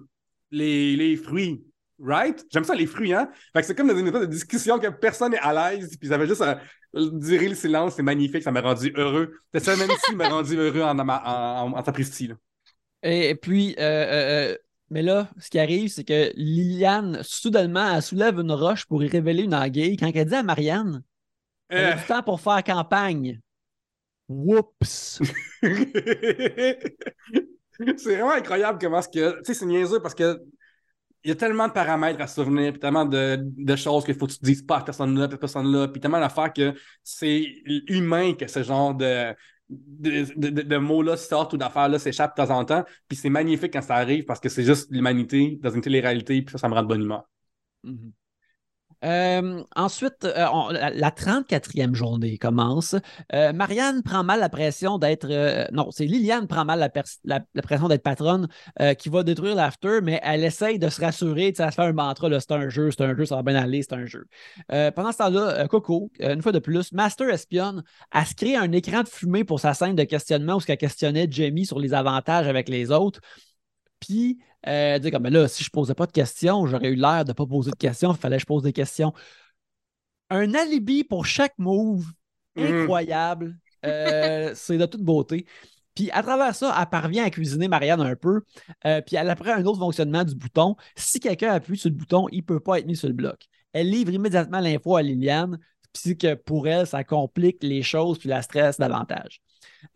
les, les fruits. Right? J'aime ça, les fruits, hein? Fait que c'est comme dans une de discussion que personne n'est à l'aise, puis ça fait juste durer le silence, c'est magnifique, ça m'a rendu heureux. Cette semaine-ci m'a rendu heureux en, en, en, en. Et, puis, euh, euh, euh, mais là, ce qui arrive, c'est que Liliane, soudainement, elle soulève une roche pour y révéler une anguille. Quand elle dit à Marianne, elle a Euh, du temps pour faire campagne. Whoops! c'est vraiment incroyable comment ce que. Tu sais, c'est niaiseux parce que il y a tellement de paramètres à se souvenir, puis tellement de, de choses qu'il faut que tu te dises pas à cette personne-là, à cette personne-là, puis tellement d'affaires que c'est humain que ce genre de, de, de- de- mots-là sortent ou d'affaires-là s'échappent de temps en temps. Puis c'est magnifique quand ça arrive parce que c'est juste l'humanité dans une télé-réalité, puis ça, ça me rend de bonne humeur. Mhm. Euh, ensuite, euh, la, la 34e journée commence. Euh, Marianne prend mal la pression d'être. non, c'est Liliane prend mal la, pression d'être patronne qui va détruire l'after, mais elle essaye de se rassurer. Elle se fait un mantra c'est un jeu, c'est un jeu, ça va bien aller, c'est un jeu. Pendant ce temps-là, Coco, une fois de plus, Master espionne, elle se crée un écran de fumée pour sa scène de questionnement où elle questionnait Jamie sur les avantages avec les autres. Puis, euh, dire comme, Ben là, si je posais pas de questions, j'aurais eu l'air de pas poser de questions, il fallait que je pose des questions. Un alibi pour chaque move, Mhm. incroyable. Euh, c'est de toute beauté. Puis à travers ça, elle parvient à cuisiner Marianne un peu. Euh, puis elle apprend un autre fonctionnement du bouton. Si quelqu'un appuie sur le bouton, il ne peut pas être mis sur le bloc. Elle livre immédiatement l'info à Liliane. Puis c'est que pour elle, ça complique les choses puis la stresse davantage.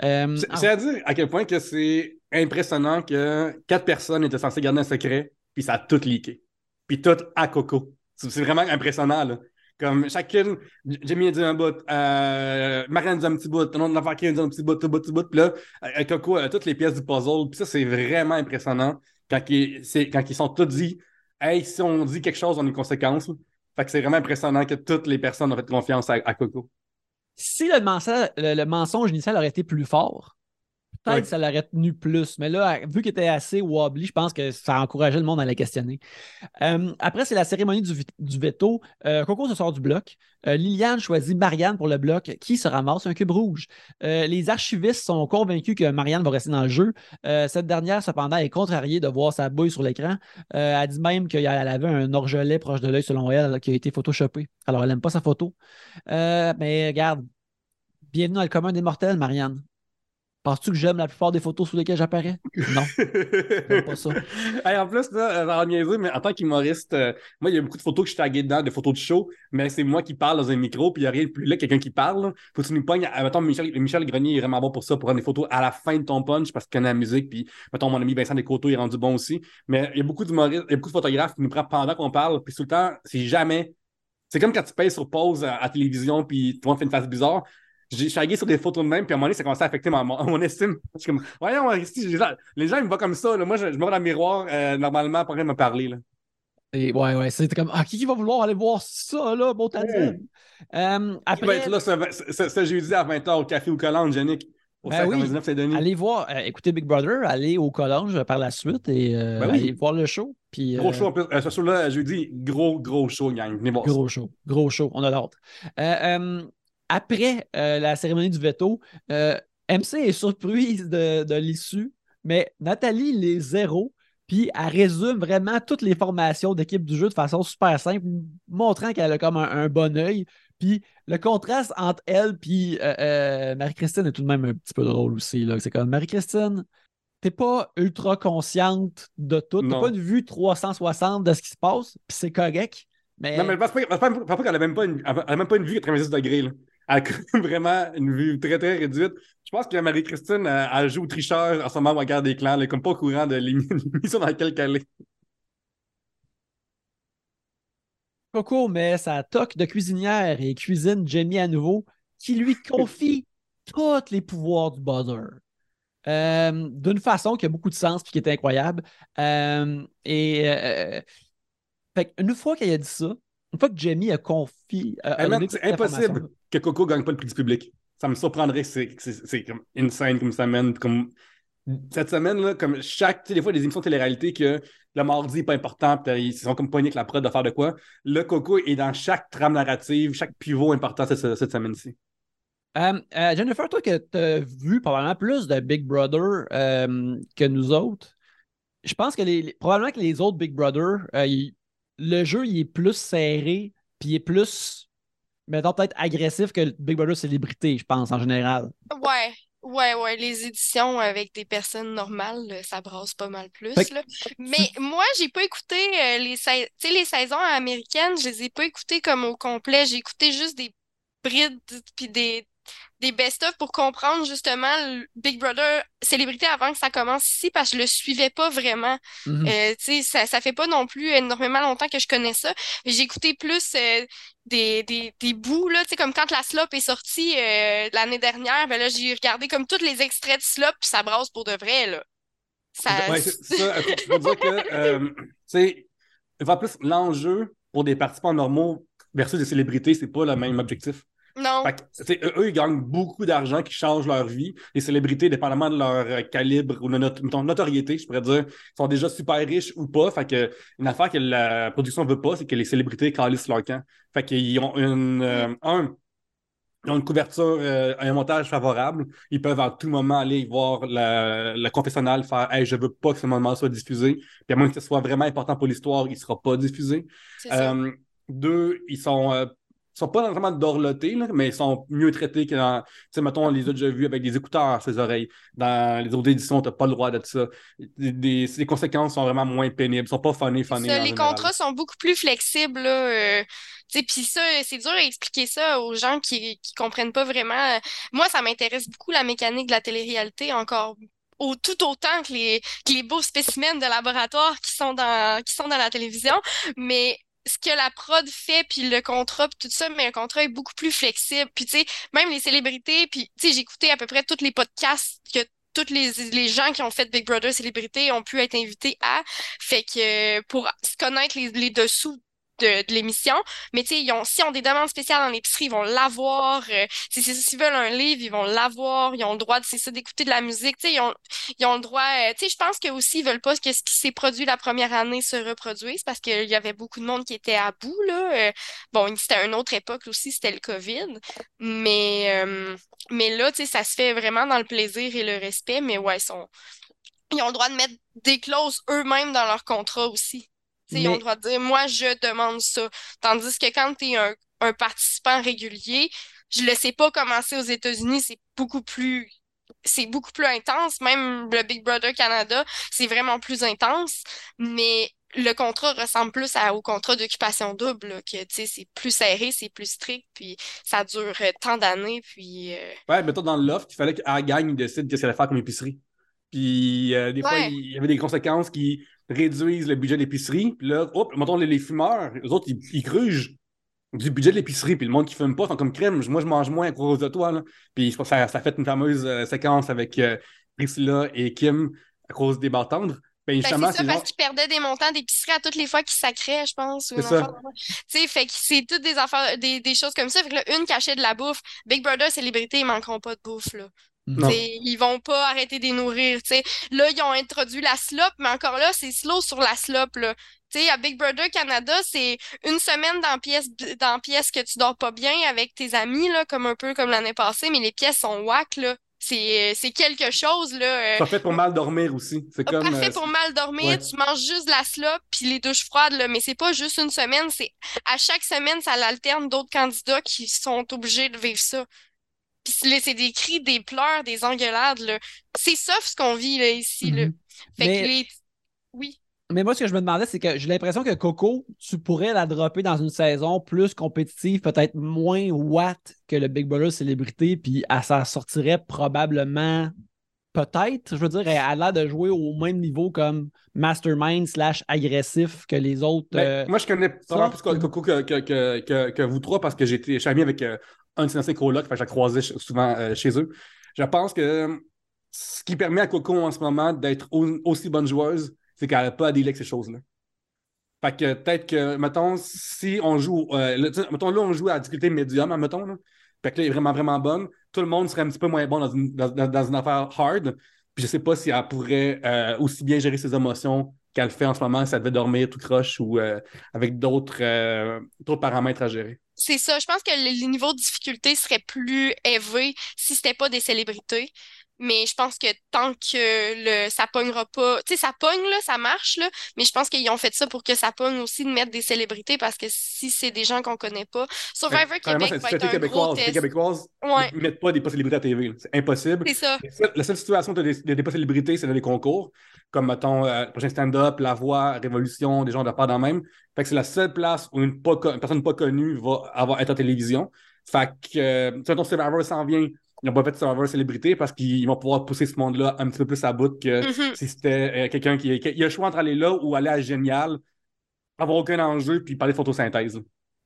Euh, C'est c'est à dire à quel point que c'est impressionnant que quatre personnes étaient censées garder un secret, puis ça a tout leaké. Puis tout à Coco. C'est vraiment impressionnant, là. Comme chacune, Jamie a dit un bout, euh, Marianne dit un petit bout, ton autre affaire qui a dit un petit bout, tout bout, tout bout, puis là, euh, Coco a toutes les pièces du puzzle, puis ça, c'est vraiment impressionnant quand ils, quand ils sont tous dit, hey, si on dit quelque chose, on a une conséquence. Fait que c'est vraiment impressionnant que toutes les personnes ont fait confiance à, Coco. Si le mensonge initial aurait été plus fort, peut-être Ouais. que ça l'aurait tenu plus. Mais là, vu qu'il était assez wobbly, je pense que ça a encouragé le monde à la questionner. Euh, après, c'est la cérémonie du, veto. Euh, Coco se sort du bloc. Euh, Liliane choisit Marianne pour le bloc, qui se ramasse un cube rouge. Les archivistes sont convaincus que Marianne va rester dans le jeu. Cette dernière, cependant, est contrariée de voir sa bouille sur l'écran. Elle dit même qu'elle avait un orgelet proche de l'œil, selon elle, qui a été photoshopé. Alors, elle n'aime pas sa photo. Mais regarde, bienvenue dans le commun des mortels, Marianne. Penses-tu que j'aime la plupart des photos sous lesquelles j'apparais? Non. Pas ça. En plus, là, ça va niaiser, mais en tant qu'humoriste, euh, moi, il y a beaucoup de photos que je suis tagué dedans, de photos de show, mais c'est moi qui parle dans un micro, puis il n'y a rien de plus là, quelqu'un qui parle. Faut que tu nous pognes. euh, Mettons, Michel, Michel Grenier est vraiment bon pour ça, pour prendre des photos à la fin de ton punch, parce qu'il connaît la musique, puis mettons, mon ami Vincent Descoteaux est rendu bon aussi. Mais il y a beaucoup d'humoristes, il y a beaucoup de photographes qui nous prennent pendant qu'on parle, puis tout le temps, c'est jamais. C'est comme quand tu payes sur pause à, à télévision, puis tout le monde fait une face bizarre. J'ai- Je suis tagué sur des photos de même, puis à un moment donné, ça commence à affecter mon, mon, mon estime. Je suis comme, voyons, les gens, ils me voient comme ça. Là. Moi, je, je me vois dans le miroir, euh, normalement, pour rien me parler. Là. Et ouais, ouais, c'était comme, ah, qui, qui va vouloir aller voir ça, là, bon tandem? Euh, Qui va après, être là ce, ce, ce jeudi à 20h au Café ou Collange, Yannick? Au Ben oui. 599 Saint-Denis. allez voir, euh, écoutez Big Brother, allez au collège par la suite et euh, Ben oui. allez voir le show. Puis, Gros show en plus. Ce show-là, jeudi, gros, gros show, gang. Venez voir Gros show, gros show, on a l'ordre. Après euh, la cérémonie du veto, euh, MC est surprise de, de l'issue, mais Nathalie les zéro, puis elle résume vraiment toutes les formations d'équipe du jeu de façon super simple, montrant qu'elle a comme un, un bon œil. Puis le contraste entre elle puis euh, euh, Marie-Christine est tout de même un petit peu drôle aussi. C'est comme Marie-Christine, t'es pas ultra consciente de tout, t'as pas une vue 360 de ce qui se passe, puis c'est correct. Mais, Non, mais je pense pas, qu'elle a même pas une, elle a même pas une vue 90 degrés. Là. Elle a vraiment une vue très, très réduite. Je pense que Marie-Christine, elle, elle joue au tricheur en ce moment au Guerre des clans. Elle est comme pas au courant de l'émi- l'émission dans laquelle elle est. Coco met sa toque de cuisinière et cuisine Jamie à nouveau, qui lui confie tous les pouvoirs du buzzer. Euh, D'une façon qui a beaucoup de sens et qui est incroyable. Euh, et euh, fait une fois qu'elle a dit ça, une fois que Jamie a confié. donné c'est impossible que Coco gagne pas le prix du public. Ça me surprendrait que c'est- comme insane comme semaine. Comme... Cette semaine-là, comme chaque. Tu sais, des fois, des émissions de télé-réalité que le mardi n'est pas important, ils sont comme pognés avec la prod de faire de quoi. Le Coco est dans chaque trame narrative, chaque pivot important cette, cette semaine-ci. Euh, euh, Jennifer, toi que tu as vu probablement plus de Big Brother euh, que nous autres, je pense que les, les- probablement que les autres Big Brother, euh, il- le jeu il est plus serré, puis il est plus, mettons, peut-être agressif que Big Brother Célébrité, je pense, en général. Ouais, ouais, ouais. Les éditions avec des personnes normales, ça brasse pas mal plus, Fait que- là. Mais moi, j'ai pas écouté euh, les, sais, les saisons américaines, je les ai pas écoutées comme au complet. J'ai écouté juste des brides puis des, des best-of pour comprendre justement Big Brother célébrité avant que ça commence ici parce que je le suivais pas vraiment. Mhm. Euh, tu sais, ça, ça fait pas non plus énormément longtemps que je connais ça. J'ai écouté plus euh, des, des, des bouts, là, tu sais, comme quand la slop est sortie euh, l'année dernière, ben là, j'ai regardé comme tous les extraits de slop, puis ça brasse pour de vrai, là. Ça... Ouais, ça, faut dire que, en plus, l'enjeu pour des participants normaux versus des célébrités, c'est pas le même objectif. Non. Fait que, eux, ils gagnent beaucoup d'argent qui change leur vie. Les célébrités, dépendamment de leur euh, calibre ou de notre mettons, notoriété, je pourrais dire, sont déjà super riches ou pas. Fait que une affaire que la production veut pas, c'est que les célébrités calissent leur camp. Fait qu'ils ont une euh, un, ils ont une couverture, euh, un montage favorable. Ils peuvent à tout moment aller voir la, la confessionnal, faire Hey, je veux pas que ce moment soit diffusé. Puis à moins que ce soit vraiment important pour l'histoire, il sera pas diffusé. Euh, deux, ils sont, sont pas vraiment dorlotés, là, mais ils sont mieux traités que dans. Tu sais, mettons, on les a déjà vus avec des écouteurs à ses oreilles. Dans les autres éditions, t'as pas le droit de ça. Des, des- les conséquences sont vraiment moins pénibles. Ils sont pas funny, funny. Ça, les général. contrats sont beaucoup plus flexibles, là. euh, tu sais, puis ça, c'est dur à expliquer ça aux gens qui, qui comprennent pas vraiment. Moi, ça m'intéresse beaucoup la mécanique de la télé-réalité encore au, tout autant que les, que les beaux spécimens de laboratoire qui sont dans, qui sont dans la télévision. Mais ce que la prod fait, puis le contrat, puis tout ça, mais le contrat est beaucoup plus flexible. Puis tu sais, même les célébrités, puis tu sais, écouté à peu près tous les podcasts que tous les, gens qui ont fait Big Brother Célébrité ont pu être invités à. Fait que pour se connaître les, les dessous de, l'émission. Mais tu sais, ils ont, s'ils ont des demandes spéciales dans l'épicerie, ils vont l'avoir. Euh, s'ils veulent un livre, ils vont l'avoir. Ils ont le droit, c'est ça, d'écouter de la musique. Tu sais, ils ont, ils ont le droit. Euh, tu sais, je pense que aussi ils veulent pas que ce qui s'est produit la première année se reproduise parce qu'il y avait beaucoup de monde qui était à bout là. Euh, bon, c'était une autre époque aussi, c'était le COVID. Mais euh, mais là, tu sais, ça se fait vraiment dans le plaisir et le respect. Mais ouais, ils sont ils ont le droit de mettre des clauses eux-mêmes dans leur contrat aussi. Ils ont le droit de dire, moi, je demande ça. Tandis que quand tu es un, un, participant régulier, je le sais pas commencer aux États-Unis, c'est beaucoup plus c'est beaucoup plus intense. Même le Big Brother Canada, c'est vraiment plus intense. Mais le contrat ressemble plus à, au contrat d'occupation double, que c'est plus serré, c'est plus strict, puis ça dure euh, tant d'années. Puis, euh... Ouais, toi, dans loft, il fallait qu'à gagne décide qu'est-ce qu'elle allait faire comme épicerie. Puis euh, des fois, il y avait des conséquences qui réduisent le budget de l'épicerie. Puis là, hop, mettons les, fumeurs, les autres, ils, ils, crugent du budget de l'épicerie. Puis le monde qui fume pas sont comme crème. Moi, je mange moins à cause de toi. Là. Puis ça, ça fait une fameuse euh, séquence avec euh, Priscilla et Kim à cause des bartendres. Ben, ben, c'est ça, parce qu'ils perdaient des montants d'épicerie à toutes les fois qu'ils sacraient, je pense. Tu sais, fait que c'est toutes des affaires, des, des, choses comme ça. Fait que là, une cachait de la bouffe. Big Brother, célébrité, ils manqueront pas de bouffe, là. Ils vont pas arrêter de nourrir. T'sais. Là, ils ont introduit la slop, mais encore là, c'est slow sur la slop. Là. T'sais, à Big Brother Canada, c'est une semaine dans pièce, dans pièce que tu dors pas bien avec tes amis, là, comme un peu comme l'année passée, mais les pièces sont whack. Là. C'est, c'est quelque chose. Là, euh, Parfait pour mal dormir aussi. C'est comme, Parfait euh, pour mal dormir. Tu manges juste de la slop puis les douches froides, là, mais c'est pas juste une semaine. c'est À chaque semaine, ça l'alterne d'autres candidats qui sont obligés de vivre ça. Puis c'est des cris, des pleurs, des engueulades. C'est soft ce qu'on vit là, ici. Là. Mhm. Fait mais... que les... Oui. Mais moi, ce que je me demandais, c'est que j'ai l'impression que Coco, tu pourrais la dropper dans une saison plus compétitive, peut-être moins watt que le Big Brother Célébrité, puis elle s'en sortirait probablement, peut-être, je veux dire, elle a l'air de jouer au même niveau comme mastermind slash agressif que les autres. Ben, euh, moi, je connais vraiment plus Coco que, que, que, que, vous trois parce que j'ai ami avec euh, un de ces anciens je la croisais souvent euh, chez eux. Je pense que ce qui permet à Coco en ce moment d'être aussi bonne joueuse, c'est qu'elle n'a pas à délier ces choses-là. Fait que peut-être que, mettons, si on joue, euh, mettons, là, on joue à difficulté médium, mettons, là, fait que là, elle est vraiment, vraiment bonne, tout le monde serait un petit peu moins bon dans une, dans, une affaire hard. Puis je sais pas si elle pourrait euh, aussi bien gérer ses émotions qu'elle fait en ce moment elle devait dormir tout croche ou avec d'autres paramètres à gérer c'est ça. Je pense que le, niveau de difficulté serait plus élevé si c'était pas des célébrités. Mais je pense que tant que le, ça pognera pas, tu sais, ça pogne, là, ça marche, là, mais je pense qu'ils ont fait ça pour que ça pogne aussi de mettre des célébrités parce que si c'est des gens qu'on connaît pas, Survivor Québec va être un gros test. Les Québécoises ne mettent pas des pas célébrités à TV, c'est impossible. C'est ça. La seule situation de des, des pas célébrités, c'est dans les concours, comme, mettons, euh, le prochain stand-up, La Voix, Révolution, des gens de part dans même. Fait que c'est la seule place où une, personne pas connue va avoir être en télévision. Fait que, euh, ton Survivor s'en vient, ils n'ont pas fait de Survivor célébrité parce qu'ils vont pouvoir pousser ce monde-là un petit peu plus à bout que mm-hmm. si c'était euh, quelqu'un qui, qui, Il a le choix entre aller là ou aller à Génial, avoir aucun enjeu puis parler de photosynthèse.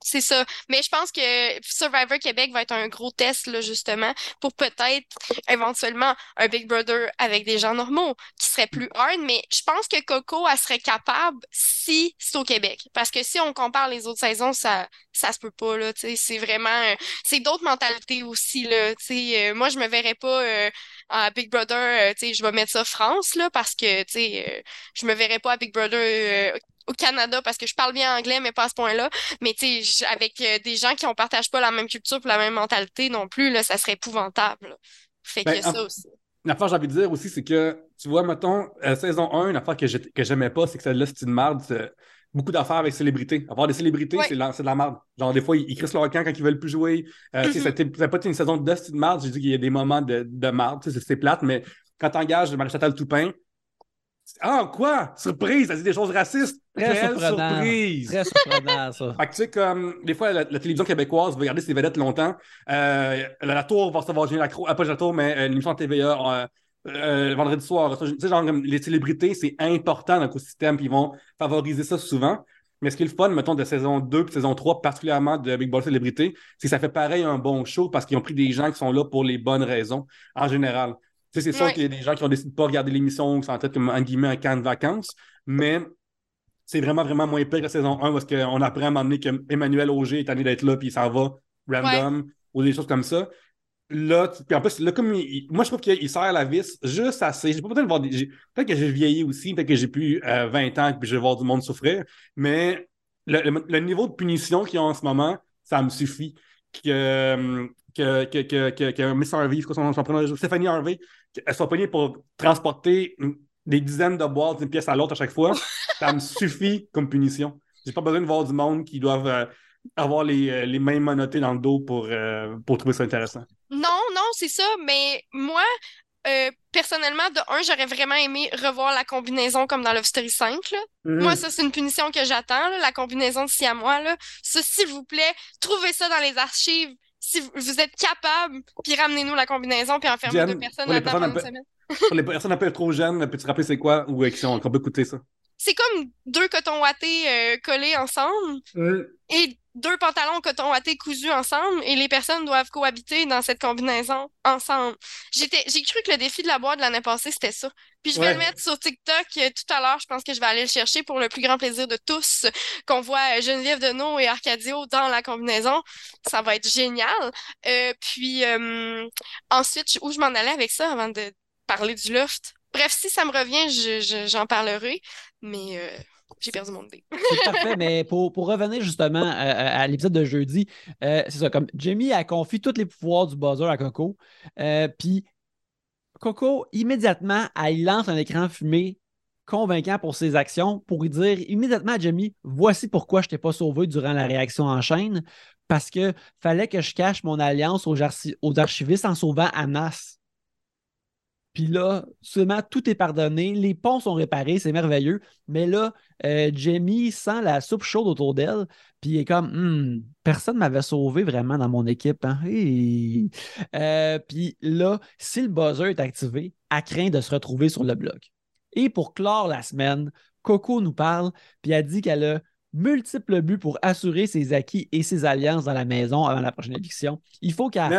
C'est ça. Mais je pense que Survivor Québec va être un gros test, là, justement, pour peut-être éventuellement un Big Brother avec des gens normaux qui serait plus hard. Mais je pense que Coco, elle serait capable si c'est au Québec. Parce que si on compare les autres saisons, ça, ça se peut pas, là. C'est vraiment. Euh, c'est d'autres mentalités aussi, là. Euh, moi, je me verrais pas. Euh, à Big Brother, sais, je vais mettre ça France, là, parce que, tu sais, je me verrais pas à Big Brother au Canada parce que je parle bien anglais, mais pas à ce point-là. Mais tu sais, avec euh, des gens qui ne partagent pas la même culture et la même mentalité non plus, là, ça serait épouvantable. Fait que ben, ça aussi. Une affaire, j'ai envie de dire aussi, c'est que, tu vois, mettons, euh, saison 1, une affaire que j'aimais pas, c'est que celle-là, c'est une merde. Beaucoup d'affaires avec célébrités. Avoir des célébrités, c'est de la merde. Genre, des fois, ils, ils crissent leur camp quand ils veulent plus jouer. Euh, mm -hmm. pas une saison de de merde. J'ai dit qu'il y a des moments de, de merde. C'est plate, mais quand t'engages Marie-Chantal Toupin, ah, quoi? Surprise! Ça dit des choses racistes. Très surprise. Très surprenant, ça. fait que tu sais, comme des fois, la, télévision québécoise va garder ses vedettes longtemps. Euh, la, Tour va recevoir Julien Lacroix, euh, pas la Tour, mais euh, l'émission TVA euh, euh, vendredi soir. Tu sais, genre, les célébrités, c'est important dans l'écosystème, puis ils vont favoriser ça souvent. Mais ce qui est le fun, mettons, de saison 2 et saison 3, particulièrement de Big Brother Célébrité, c'est que ça fait pareil un bon show parce qu'ils ont pris des gens qui sont là pour les bonnes raisons, en général c'est sûr qu'il y a des gens qui ont décidé de ne pas regarder l'émission, qui sont en tête comme, en guillemets, un camp de vacances, mais c'est vraiment, vraiment moins pire que la saison 1 parce qu'on apprend à un moment donné qu'Emmanuel Auger est allé d'être là puis il s'en va random ou des choses comme ça. Là, puis en plus, là, comme moi, je trouve qu'il sert la vis juste assez. J'ai pas besoin de voir Peut-être que j'ai vieilli aussi, peut-être que j'ai plus 20 euh, ans et que je vais voir du monde souffrir, mais le, niveau de punition qu'ils ont en ce moment, ça me suffit. Que, que, que, que, que Miss Harvey, son, son Stéphanie Harvey, elle soit punie pour transporter des dizaines de boîtes d'une pièce à l'autre à chaque fois, ça me suffit comme punition. J'ai pas besoin de voir du monde qui doivent euh, avoir les, euh, les mains dans le dos pour, pour trouver ça intéressant. Non, non, c'est ça, mais moi, euh, personnellement, de un, j'aurais vraiment aimé revoir la combinaison comme dans Love Story 5. Mhm. Moi, ça, c'est une punition que j'attends, la combinaison de à moi. Là. Ça, s'il vous plaît, trouvez ça dans les archives. Si vous êtes capable, puis ramenez-nous la combinaison, puis enfermez deux personnes là-dedans pendant une semaine. pour les personnes un peu trop jeunes, peux-tu rappeler c'est quoi ou qui ont peut écouter ça? C'est comme deux cotons wattés euh, collés ensemble. Et deux pantalons coton watté cousus ensemble et les personnes doivent cohabiter dans cette combinaison ensemble. J'étais, j'ai cru que le défi de la boîte de l'année passée, c'était ça. Puis je vais le mettre sur TikTok euh, tout à l'heure. Je pense que je vais aller le chercher pour le plus grand plaisir de tous, qu'on voit euh, Geneviève Deneau et Arcadio dans la combinaison. Ça va être génial. Euh, puis ensuite, où je m'en allais avec ça avant de parler du loft? Bref, si ça me revient, j'en parlerai. Mais j'ai perdu mon idée. c'est parfait, mais pour, revenir justement à, l'épisode de jeudi, euh, c'est ça, comme Jamie a confié tous les pouvoirs du buzzer à Coco, euh, puis Coco, immédiatement, elle lance un écran fumé convaincant pour ses actions pour lui dire immédiatement à Jamie voici pourquoi je t'ai pas sauvé durant la réaction en chaîne parce que fallait que je cache mon alliance aux, aux archivistes en sauvant Anas. Puis là, seulement tout est pardonné, les ponts sont réparés, c'est merveilleux. Mais là, euh, Jamie sent la soupe chaude autour d'elle, puis il est comme hmm, personne ne m'avait sauvé vraiment dans mon équipe. Hein? Euh, puis là, si le buzzer est activé, elle craint de se retrouver sur le bloc. Et pour clore la semaine, Coco nous parle, puis elle dit qu'elle a multiples buts pour assurer ses acquis et ses alliances dans la maison avant la prochaine élection. Il faut qu'elle.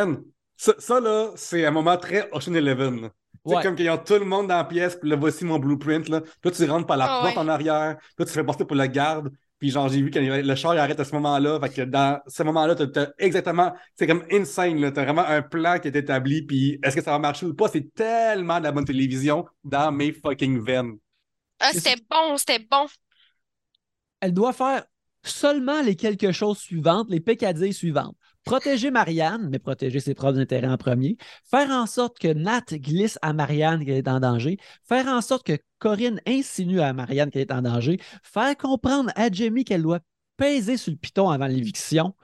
Ça, ça, là, c'est un moment très Ocean Eleven. C'est comme qu'ils ont tout le monde dans la pièce, puis là, voici mon blueprint. Là. Toi, tu rentres par la ah porte en arrière. Toi, tu fais passer pour la garde. Puis genre, j'ai vu que le char il arrête à ce moment-là. Fait que dans ce moment-là, tu as, exactement. C'est comme insane. Tu as vraiment un plan qui est établi. Puis est-ce que ça va marcher ou pas? C'est tellement de la bonne télévision dans mes fucking veines. Ah, c'était bon, c'était bon. Elle doit faire seulement les quelque chose suivantes, les peccadilles suivantes protéger Marianne, mais protéger ses propres intérêts en premier, faire en sorte que Nat glisse à Marianne qu'elle est en danger, faire en sorte que Corinne insinue à Marianne qu'elle est en danger, faire comprendre à Jamie qu'elle doit peser sur le piton avant l'éviction.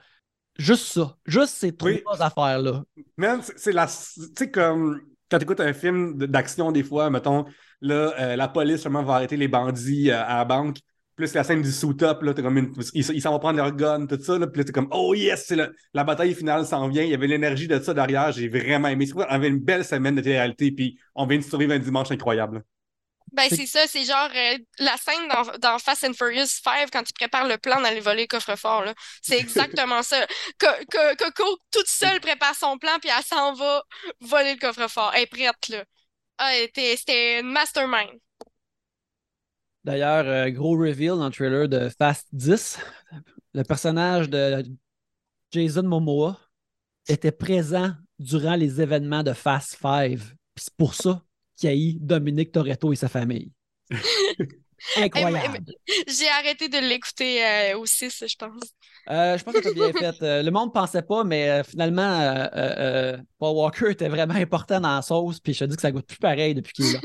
Juste ça. Juste ces trois affaires-là. Même, c'est la. Tu sais, comme quand tu écoutes un film d'action, des fois, mettons, là, euh, la police seulement va arrêter les bandits euh, à la banque plus la scène du suit-up, là, comme une... ils s'en vont prendre leur gun, tout ça, là, puis là, t'es comme, oh yes, c'est la bataille finale s'en vient, il y avait l'énergie de ça derrière, j'ai vraiment aimé. On avait une belle semaine de télé-réalité, puis on vient de survivre un dimanche incroyable. Ben, c'est ça, c'est genre euh, la scène dans, dans, Fast and Furious 5 quand tu prépares le plan d'aller voler le coffre-fort. C'est exactement ça. Coco, toute seule, prépare son plan, puis elle s'en va voler le coffre-fort. Elle est prête, là. Ah, c'était une mastermind. D'ailleurs, euh, gros reveal dans le trailer de Fast 10. Le personnage de Jason Momoa était présent durant les événements de Fast 5. C'est pour ça qu'il y a eu Dominique Toretto et sa famille. Incroyable. J'ai arrêté de l'écouter euh, au 6, je pense. Euh, je pense que tu as bien fait. le monde ne pensait pas, mais finalement, Paul Walker était vraiment important dans la sauce. Puis je te dis que ça goûte plus pareil depuis qu'il est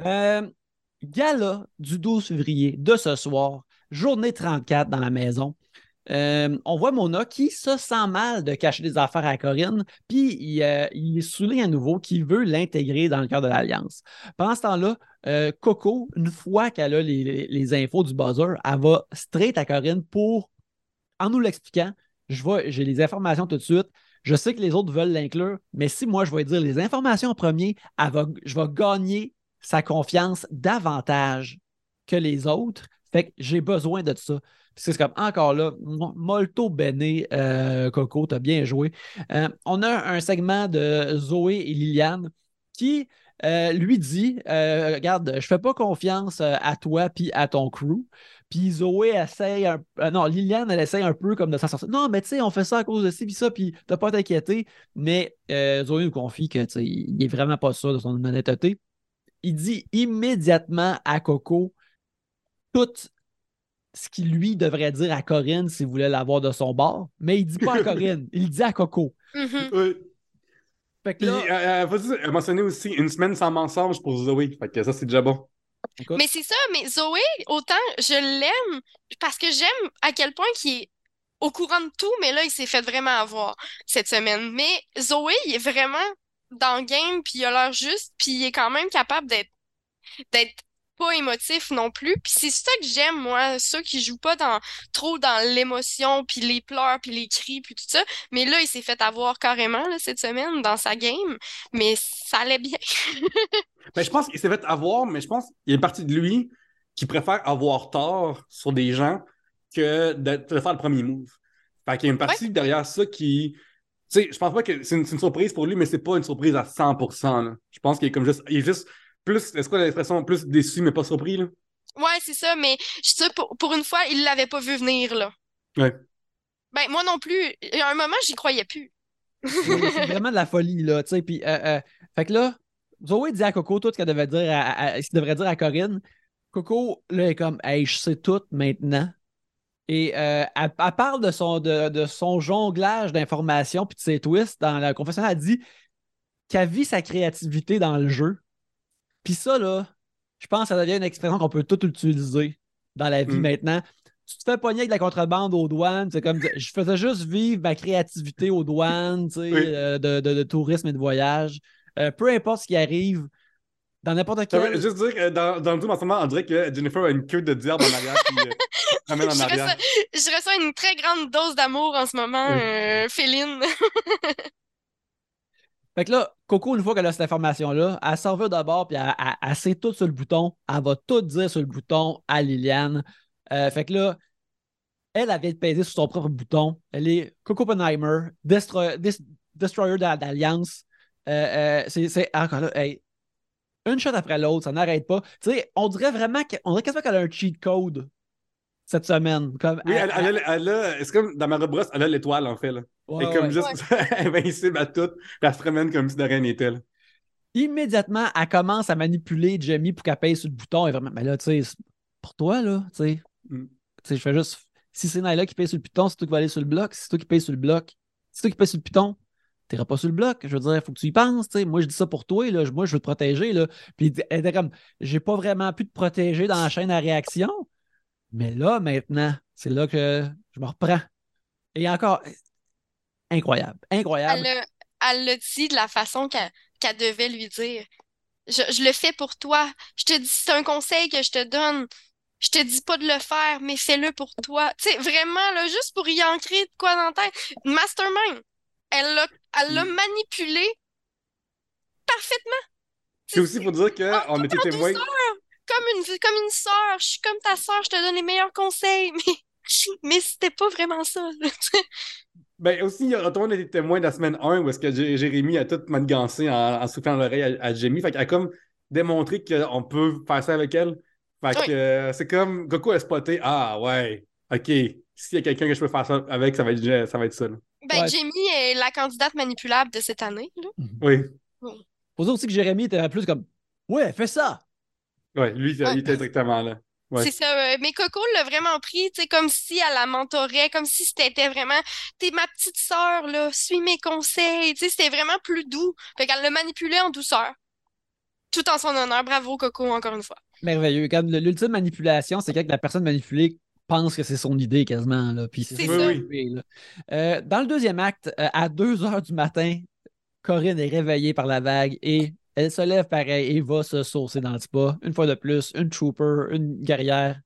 là. gala du 12 février de ce soir, journée 34 dans la maison. Euh, on voit Mona qui se sent mal de cacher des affaires à Corinne, puis il, euh, il souligne à nouveau qu'il veut l'intégrer dans le cœur de l'Alliance. Pendant ce temps-là, euh, Coco, une fois qu'elle a les, infos du buzzer, elle va straight à Corinne pour, en nous l'expliquant, j'ai les informations tout de suite, je sais que les autres veulent l'inclure, mais si moi je vais dire les informations en premier, je vais gagner sa confiance davantage que les autres. Fait que j'ai besoin de ça. C'est comme encore là, molto bene, euh, Coco, t'as bien joué. Euh, on a un segment de Zoé et Liliane qui euh, lui dit Regarde, je fais pas confiance à toi puis à ton crew. Puis Zoé essaye un Non, Liliane, elle essaye un peu comme de s'en sortir. Non, mais tu sais, on fait ça à cause de ci, puis ça, puis t'as pas à t'inquiéter. Mais Zoé nous confie que, il est vraiment pas sûr de son honnêteté. Il dit immédiatement à Coco tout ce qu'il lui devrait dire à Corinne s'il voulait l'avoir de son bord, mais il dit pas à Corinne, il dit à Coco. Mhm. Oui. Fait que Puis, euh, faut mentionner aussi une semaine sans mensonge pour Zoé. Fait que ça, c'est déjà bon. écoute, Mais c'est ça, mais Zoé, autant je l'aime parce que j'aime à quel point il est au courant de tout, mais là, il s'est fait vraiment avoir cette semaine. Mais Zoé, il est vraiment dans le game, puis il a l'air juste, puis il est quand même capable d'être d'être pas émotif non plus. Puis c'est ça que j'aime, moi, ceux qui jouent pas dans trop dans l'émotion, puis les pleurs, puis les cris, puis tout ça. Mais là, il s'est fait avoir carrément là, cette semaine dans sa game, mais ça allait bien. Ben, je pense qu'il s'est fait avoir, mais je pense qu'il y a une partie de lui qui préfère avoir tort sur des gens que de, de faire le premier move. Fait qu'il y a une partie derrière ça qui. Tu sais, je pense pas que c'est une, surprise pour lui, mais c'est pas une surprise à 100%. là. Je pense qu'il est comme juste. Il est juste plus. Est-ce quoi l'expression plus déçu, mais pas surpris, là? Ouais, c'est ça, mais je sais, pour, pour une fois, il l'avait pas vu venir, là. Ouais. Ben, moi non plus. Il y a un moment, j'y croyais plus. c'est vraiment de la folie, là, tu sais. Puis, euh, euh, fait que là, Zoé dit à Coco tout ce qu'elle devait dire à, à- à- ce qu'il devrait dire à Corinne. Coco, là, est comme, hey, je sais tout maintenant. Et euh, elle, elle parle de son, de, de son jonglage d'informations puis de ses twists dans la confession. Elle dit qu'elle vit sa créativité dans le jeu. Puis ça, là, je pense que ça devient une expression qu'on peut tout utiliser dans la vie Mm. maintenant. Tu te fais pogner avec de la contrebande aux douanes, c'est comme je faisais juste vivre ma créativité aux douanes, tu sais, Oui. euh, de, de- de tourisme et de voyage. Euh, peu importe ce qui arrive, dans n'importe Ça veut quel. juste dire que dans, dans le Zoom en ce moment, on dirait que Jennifer a une queue de diable en arrière qui euh, ramène en Je arrière. reçois, je reçois une très grande dose d'amour en ce moment, Oui. euh, Féline. Fait que là, Coco, une fois qu'elle a cette information-là, elle s'en va d'abord, puis elle, elle- elle sait tout sur le bouton. Elle va tout dire sur le bouton à Liliane. Euh, fait que là, elle avait peser sur son propre bouton. Elle est Coco Des- Destroyer d'A- d'Alliance. Euh, euh, c'est, c'est encore là, hey, une shot après l'autre, ça n'arrête pas. Tu sais, on dirait vraiment que- on dirait quasiment qu'elle a un cheat code cette semaine. Comme, Oui, elle, elle, a- elle a. C'est comme dans ma brosse, elle a l'étoile en fait. Là. Ouais, elle est comme ouais. juste invincible à tout, elle se promène comme si de rien n'était. immédiatement, elle commence à manipuler Jamie pour qu'elle paye sur le bouton. Et vraiment, mais là, tu sais, pour toi, là, tu sais. Mm. Tu sais, je fais juste. Si c'est Naila qui paye sur le piton, c'est toi qui vas aller sur le bloc. Si c'est toi qui paye sur le bloc, c'est toi qui paye sur le piton, t'iras pas sur le bloc. Je veux dire, il faut que tu y penses, tu sais. Moi, je dis ça pour toi, là. Moi, je veux te protéger, là. Puis elle était comme, j'ai pas vraiment pu te protéger dans la chaîne à réaction. Mais là, maintenant, c'est là que je me reprends. Et encore, incroyable, incroyable. Elle l'a dit de la façon qu'elle qu'elle devait lui dire. Je, je le fais pour toi. Je te dis, c'est un conseil que je te donne. Je te dis pas de le faire, mais fais-le pour toi. Tu sais, vraiment, là, juste pour y ancrer de quoi dans la tête. Mastermind. Elle l'a elle l'a manipulé parfaitement. Puis aussi, faut dire qu'on était témoins. Comme une, comme une sœur. Je suis comme ta sœur, je te donne les meilleurs conseils. Mais, mais c'était pas vraiment ça. Ben aussi, tout le monde était témoin de la semaine 1 où est-ce que Jé- Jérémy a tout manigancé en, en soufflant l'oreille à, à Jamie. Fait qu'elle a comme démontré qu'on peut faire ça avec elle. Fait que euh, c'est comme Goku a spoté. Ah ouais, ok. S'il y a quelqu'un que je peux faire ça avec, ça va être, ça va être ça. là. Ben, Ouais. Jamie est la candidate manipulable de cette année. Là. Oui. Faut dire aussi que Jérémy était plus comme, ouais, fais ça. Ouais, lui, il Ouais. était directement là. Ouais. C'est ça. euh, Mais Coco l'a vraiment pris, tu sais, comme si elle la mentorait, comme si c'était vraiment, t'es ma petite sœur, là, suis mes conseils. Tu sais, c'était vraiment plus doux. Fait qu'elle le manipulait en douceur. Tout en son honneur. Bravo, Coco, encore une fois. Merveilleux. L'ultime manipulation, c'est quand la personne manipulée pense que c'est son idée quasiment. Là, puis c'est ça. Oui. Euh, dans le deuxième acte, euh, à 2 heures du matin, Corinne est réveillée par la vague et elle se lève pareil et va se saucer dans le spa. Une fois de plus, une trooper, une guerrière,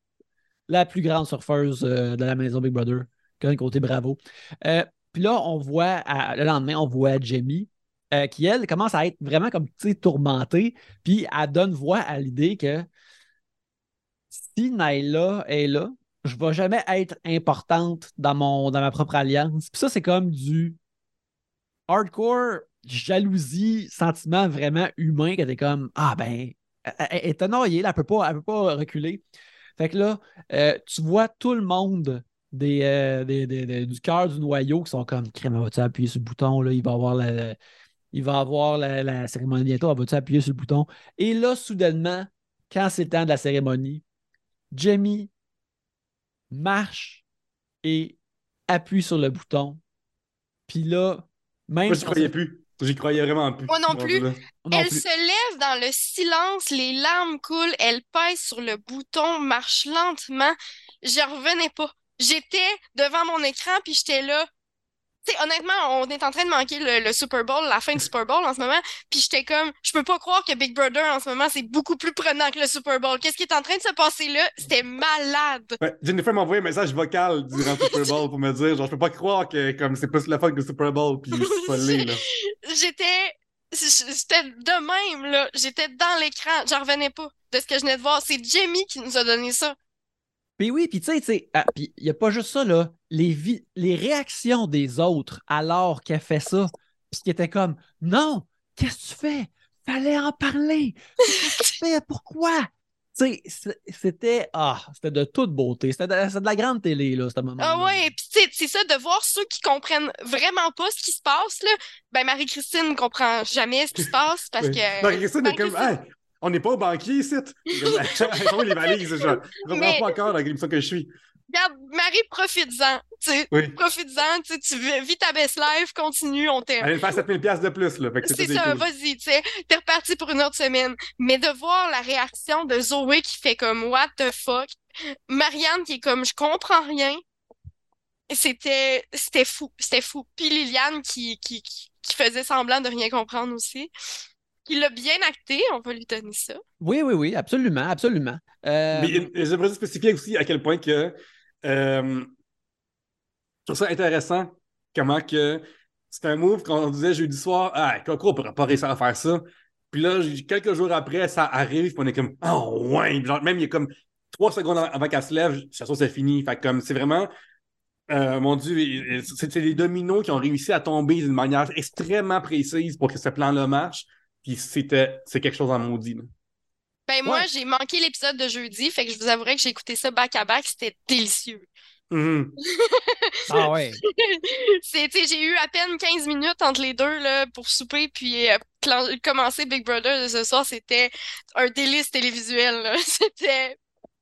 la plus grande surfeuse euh, de la maison Big Brother. Corinne Côté, bravo. Puis là, on voit, à- le lendemain, on voit Jamie, qui, elle, commence à être vraiment comme, tourmentée. Puis elle donne voix à l'idée que si Naila est là, je ne vais jamais être importante dans, mon, dans ma propre alliance. Puis ça, c'est comme du hardcore jalousie, sentiment vraiment humain que t'es comme Ah ben, elle, est annoyée, elle peut pas, elle peut pas reculer. Fait que là, euh, tu vois tout le monde euh, des- des- des- du cœur du noyau qui sont comme crème, vas-tu appuyer sur le bouton? Là, il va avoir la, il va avoir la, la cérémonie bientôt, vas-tu appuyer sur le bouton? Et là, soudainement, quand c'est le temps de la cérémonie, Jamie marche et appuie sur le bouton. Puis là, même Moi, dans croyais plus. J'y croyais vraiment plus. Moi non plus. Non Elle plus. se lève dans le silence, les larmes coulent, elle pèse sur le bouton, marche lentement. Je revenais pas. J'étais devant mon écran, puis j'étais là. Sais, honnêtement, on est en train de manquer le, le Super Bowl, la fin du Super Bowl en ce moment, puis j'étais comme, je peux pas croire que Big Brother en ce moment, c'est beaucoup plus prenant que le Super Bowl. Qu'est-ce qui est en train de se passer là? C'était malade. Ouais, Jennifer m'a envoyé un message vocal durant le Super Bowl pour me dire genre je peux pas croire que comme c'est plus le fun que le Super Bowl puis je suis pas laid, là. J'étais, j'étais de même, là. J'étais dans l'écran. J'en revenais pas de ce que je venais de voir. C'est Jamie qui nous a donné ça. Puis oui, puis tu sais, tu sais, ah, puis il n'y a pas juste ça, là. Les, vi- les réactions des autres alors qu'elle fait ça, puis qui était comme Non, qu'est-ce que tu fais? Fallait en parler. Qu'est-ce que tu fais? Pourquoi? Tu sais, c'était ah, c'était de toute beauté. C'était de, c'était de la grande télé, là, ce moment. Ah ouais, puis tu sais, c'est ça, de voir ceux qui comprennent vraiment pas ce qui se passe, là. Ben, Marie-Christine comprend jamais ce qui se passe parce Oui. que. Marie-Christine est comme Hey, on n'est pas au banquier ici. Comme, Elles les valises. Je comprends Mais- pas encore dans l'émission que je suis. Regarde, Marie, profites-en. Oui. profites-en, tu vis ta best life, continue, on t'aime. De faire 7000 pièces de plus là, C'est ça, cool. vas-y, tu t'es reparti pour une autre semaine. Mais de voir la réaction de Zoé qui fait comme What the fuck, Marianne qui est comme Je comprends rien, c'était c'était fou, c'était fou. Puis Liliane qui, qui faisait semblant de rien comprendre aussi, qui l'a bien acté, on va lui donner ça. Oui, oui, oui, absolument, absolument. Euh, Mais euh, j'aimerais spécifier aussi à quel point que euh, je trouve ça intéressant comment que c'est un move qu'on disait jeudi soir, ah, Coco pourrait pas réussir à faire ça. Puis là, quelques jours après, ça arrive, puis on est comme, oh ouais, genre, même il y a comme trois secondes avant qu'elle se lève, ça c'est fini. Fait que comme c'est vraiment, euh, mon Dieu, il- il- c'est c'est les dominos qui ont réussi à tomber d'une manière extrêmement précise pour que ce plan-là marche. Puis c'était, c'est quelque chose en maudit. là. Ben moi, Ouais. j'ai manqué l'épisode de jeudi, fait que je vous avouerais que j'ai écouté ça back à back, c'était délicieux. Mhm. Ah ouais. C'est, tu sais, j'ai eu à peine 15 minutes entre les deux là, pour souper, puis euh, commencer Big Brother de ce soir, c'était un délice télévisuel. C'était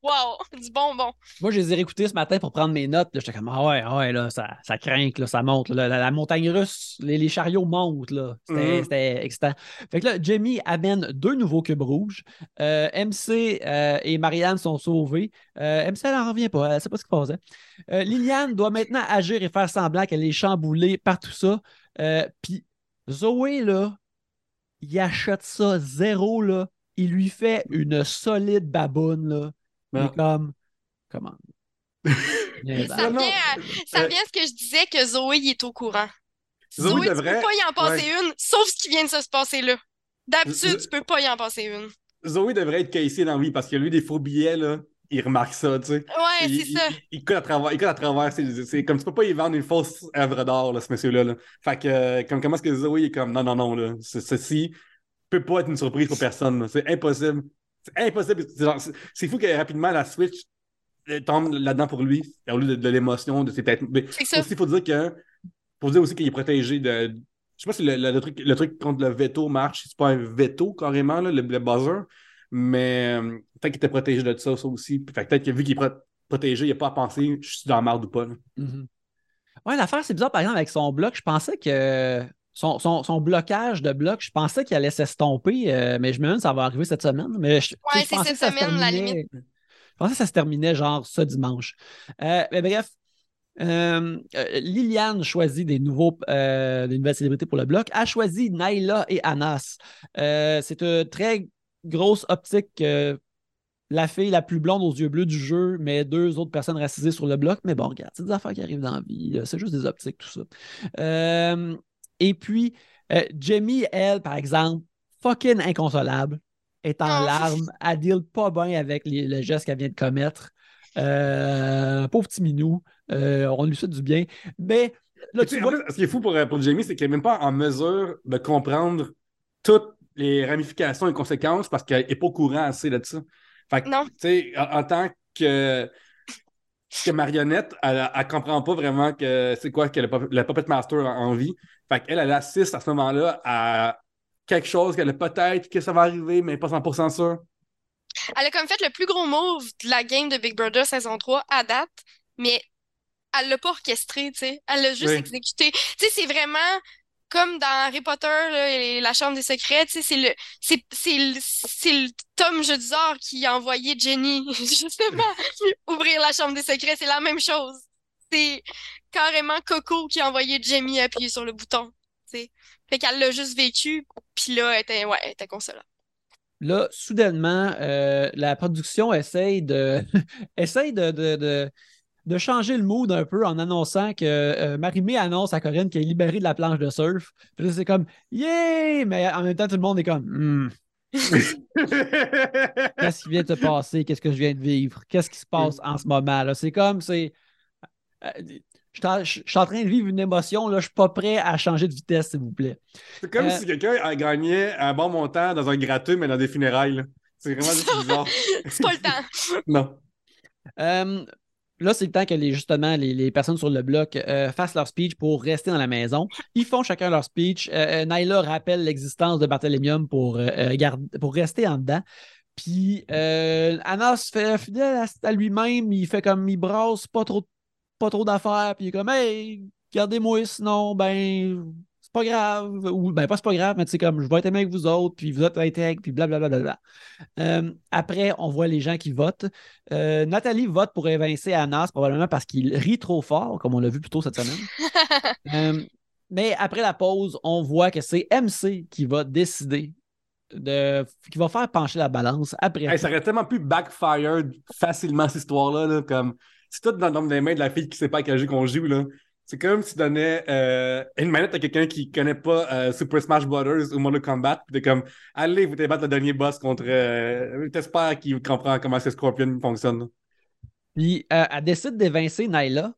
wow, du bonbon. Moi, je les ai réécoutés ce matin pour prendre mes notes. J'étais comme, ah ouais, ah ouais, là, ça, ça craint, là, ça monte. là. La, la montagne russe, les, les chariots montent. là. C'était excitant. Fait que là, Jamie amène deux nouveaux cubes rouges. Euh, MC euh, et Marianne sont sauvés. Euh, MC, elle n'en revient pas. Elle ne sait pas ce qui se passait. Euh, Liliane doit maintenant agir et faire semblant qu'elle est chamboulée par tout ça. Puis Zoé, là, il achète ça zéro, là. Il lui fait une solide baboune, là. Il est Non. comme, comment? Ça Non, non. vient, à, ça Euh, à ce que je disais que Zoé il est au courant. Zoé Zoé, tu devrait- peux pas y en passer une, sauf ce qui vient de se passer là. D'habitude, tu peux pas y en passer une. Zoé devrait être Casey dans la vie parce que lui, des faux billets, là, il remarque ça, tu sais. Ouais, c'est ça. il, il colle à travers, il colle à travers. C'est, c'est comme tu peux pas y vendre une fausse œuvre d'art, là, ce monsieur-là. Là. Fait que, euh, comme, comment est-ce que Zoé est comme, non, non, non, là, ce- ceci peut pas être une surprise pour personne. là. C'est impossible. C'est impossible. C'est, fou que rapidement la Switch euh, tombe là-dedans pour lui, au lieu de, de l'émotion, de ses têtes. Mais aussi, il faut dire que, faut dire aussi qu'il est protégé de. Je sais pas si le, le- le truc, le truc contre le veto marche, c'est pas un veto carrément, là, le, le buzzer, mais euh, peut-être qu'il était protégé de ça, ça aussi. Peut-être que vu qu'il est pro- protégé, il n'a pas à penser je suis dans la merde ou pas. Mhm. Ouais, l'affaire, c'est bizarre, par exemple, avec son bloc, je pensais que son, son- son blocage de bloc, je pensais qu'il allait s'estomper, euh, mais je me demande ça va arriver cette semaine. Mais je, Ouais, pensais cette que ça se semaine, la terminait- Je pensais que ça se terminait genre ce dimanche. Euh, mais bref, euh, Liliane choisit des, nouveaux, des nouvelles célébrités pour le bloc. A choisi Naila et Anas. C'est une très grosse optique. la fille la plus blonde aux yeux bleus du jeu, mais deux autres personnes racisées sur le bloc. Mais bon, regarde, c'est des affaires qui arrivent dans la vie. C'est juste des optiques, tout ça. Euh, et puis, euh, Jamie, elle, par exemple, fucking inconsolable, est en Oh. larmes. Elle deal pas bien avec les- le geste qu'elle vient de commettre. Euh, pauvre petit minou. Euh, on lui souhaite du bien. Mais là, Tu tu sais, vois. en plus, ce qui est fou pour, pour Jamie, c'est qu'elle n'est même pas en mesure de comprendre toutes les ramifications et conséquences parce qu'elle n'est pas au courant assez de ça. Fait que, Non. tu sais, en, en tant que, que Marionnette, elle, elle comprend pas vraiment que c'est quoi que le, pup- le Puppet Master a envie. Fait qu'elle, elle assiste à ce moment-là à quelque chose qu'elle a peut-être que ça va arriver, mais pas 100% sûr. Elle a comme fait le plus gros move de la game de Big Brother saison 3 à date, mais elle l'a pas orchestré, tu sais. Elle l'a juste Oui. exécuté. Tu sais, c'est vraiment comme dans Harry Potter, et la Chambre des secrets, c'est le, c'est, le, le Tom Jedusor qui a envoyé Jenny, justement, ouvrir la Chambre des secrets. C'est la même chose. C'est carrément Coco qui a envoyé Jamie appuyer sur le bouton, tu sais. Fait qu'elle l'a juste vécu, puis là, elle était, ouais. Là, soudainement, euh, la production essaye de, essaye de, de, de, de changer le mood un peu en annonçant que euh, Marie-Mé annonce à Corinne qu'elle est libérée de la planche de surf. Puis c'est comme Yeah! Mais en même temps, tout le monde est comme Hmm, Qu'est-ce qui vient de se passer? Qu'est-ce que je viens de vivre? Qu'est-ce qui se passe en ce moment? là? C'est comme, c'est. euh, Je suis en- train de vivre une émotion, là, je suis pas prêt à changer de vitesse, s'il vous plaît. C'est comme Euh, si quelqu'un a gagné un bon montant dans un gratuit, mais dans des funérailles. là. C'est vraiment bizarre. C'est pas le temps. non. Euh, là, c'est le temps que les, justement les, personnes sur le bloc euh, fassent leur speech pour rester dans la maison. Ils font chacun leur speech. Euh, euh, Naila rappelle l'existence de Barthélémium pour, pour rester en dedans. Puis se fait fidèle à, à lui-même. Il fait comme il brasse pas trop, pas trop d'affaires. Puis il est comme Hey, gardez-moi, sinon, ben, pas grave. Ou ben, pas c'est pas grave, mais c'est comme je vais être aimé avec vous autres, puis vous êtes intègres, puis blablabla. Bla, bla, bla. Euh, après, on voit les gens qui votent. Euh, Nathalie vote pour évincer Anas, probablement parce qu'il rit trop fort, comme on l'a vu plus tôt cette semaine. Euh, mais après la pause, on voit que c'est MC qui va décider, de, qui va faire pencher la balance après. Hey, ça aurait tellement pu backfire facilement cette histoire-là. là, comme c'est tout dans, dans les mains de la fille qui sait pas à quel jeu qu'on joue. Là. C'est comme si tu donnais euh, une manette à quelqu'un qui connaît pas euh, Super Smash Brothers ou Mortal Kombat. Puis t'es comme Allez, vous allez battre le dernier boss contre. Euh, T'espères qu'il comprend comment ce Scorpion fonctionne. Puis euh, elle décide d'évincer Naila.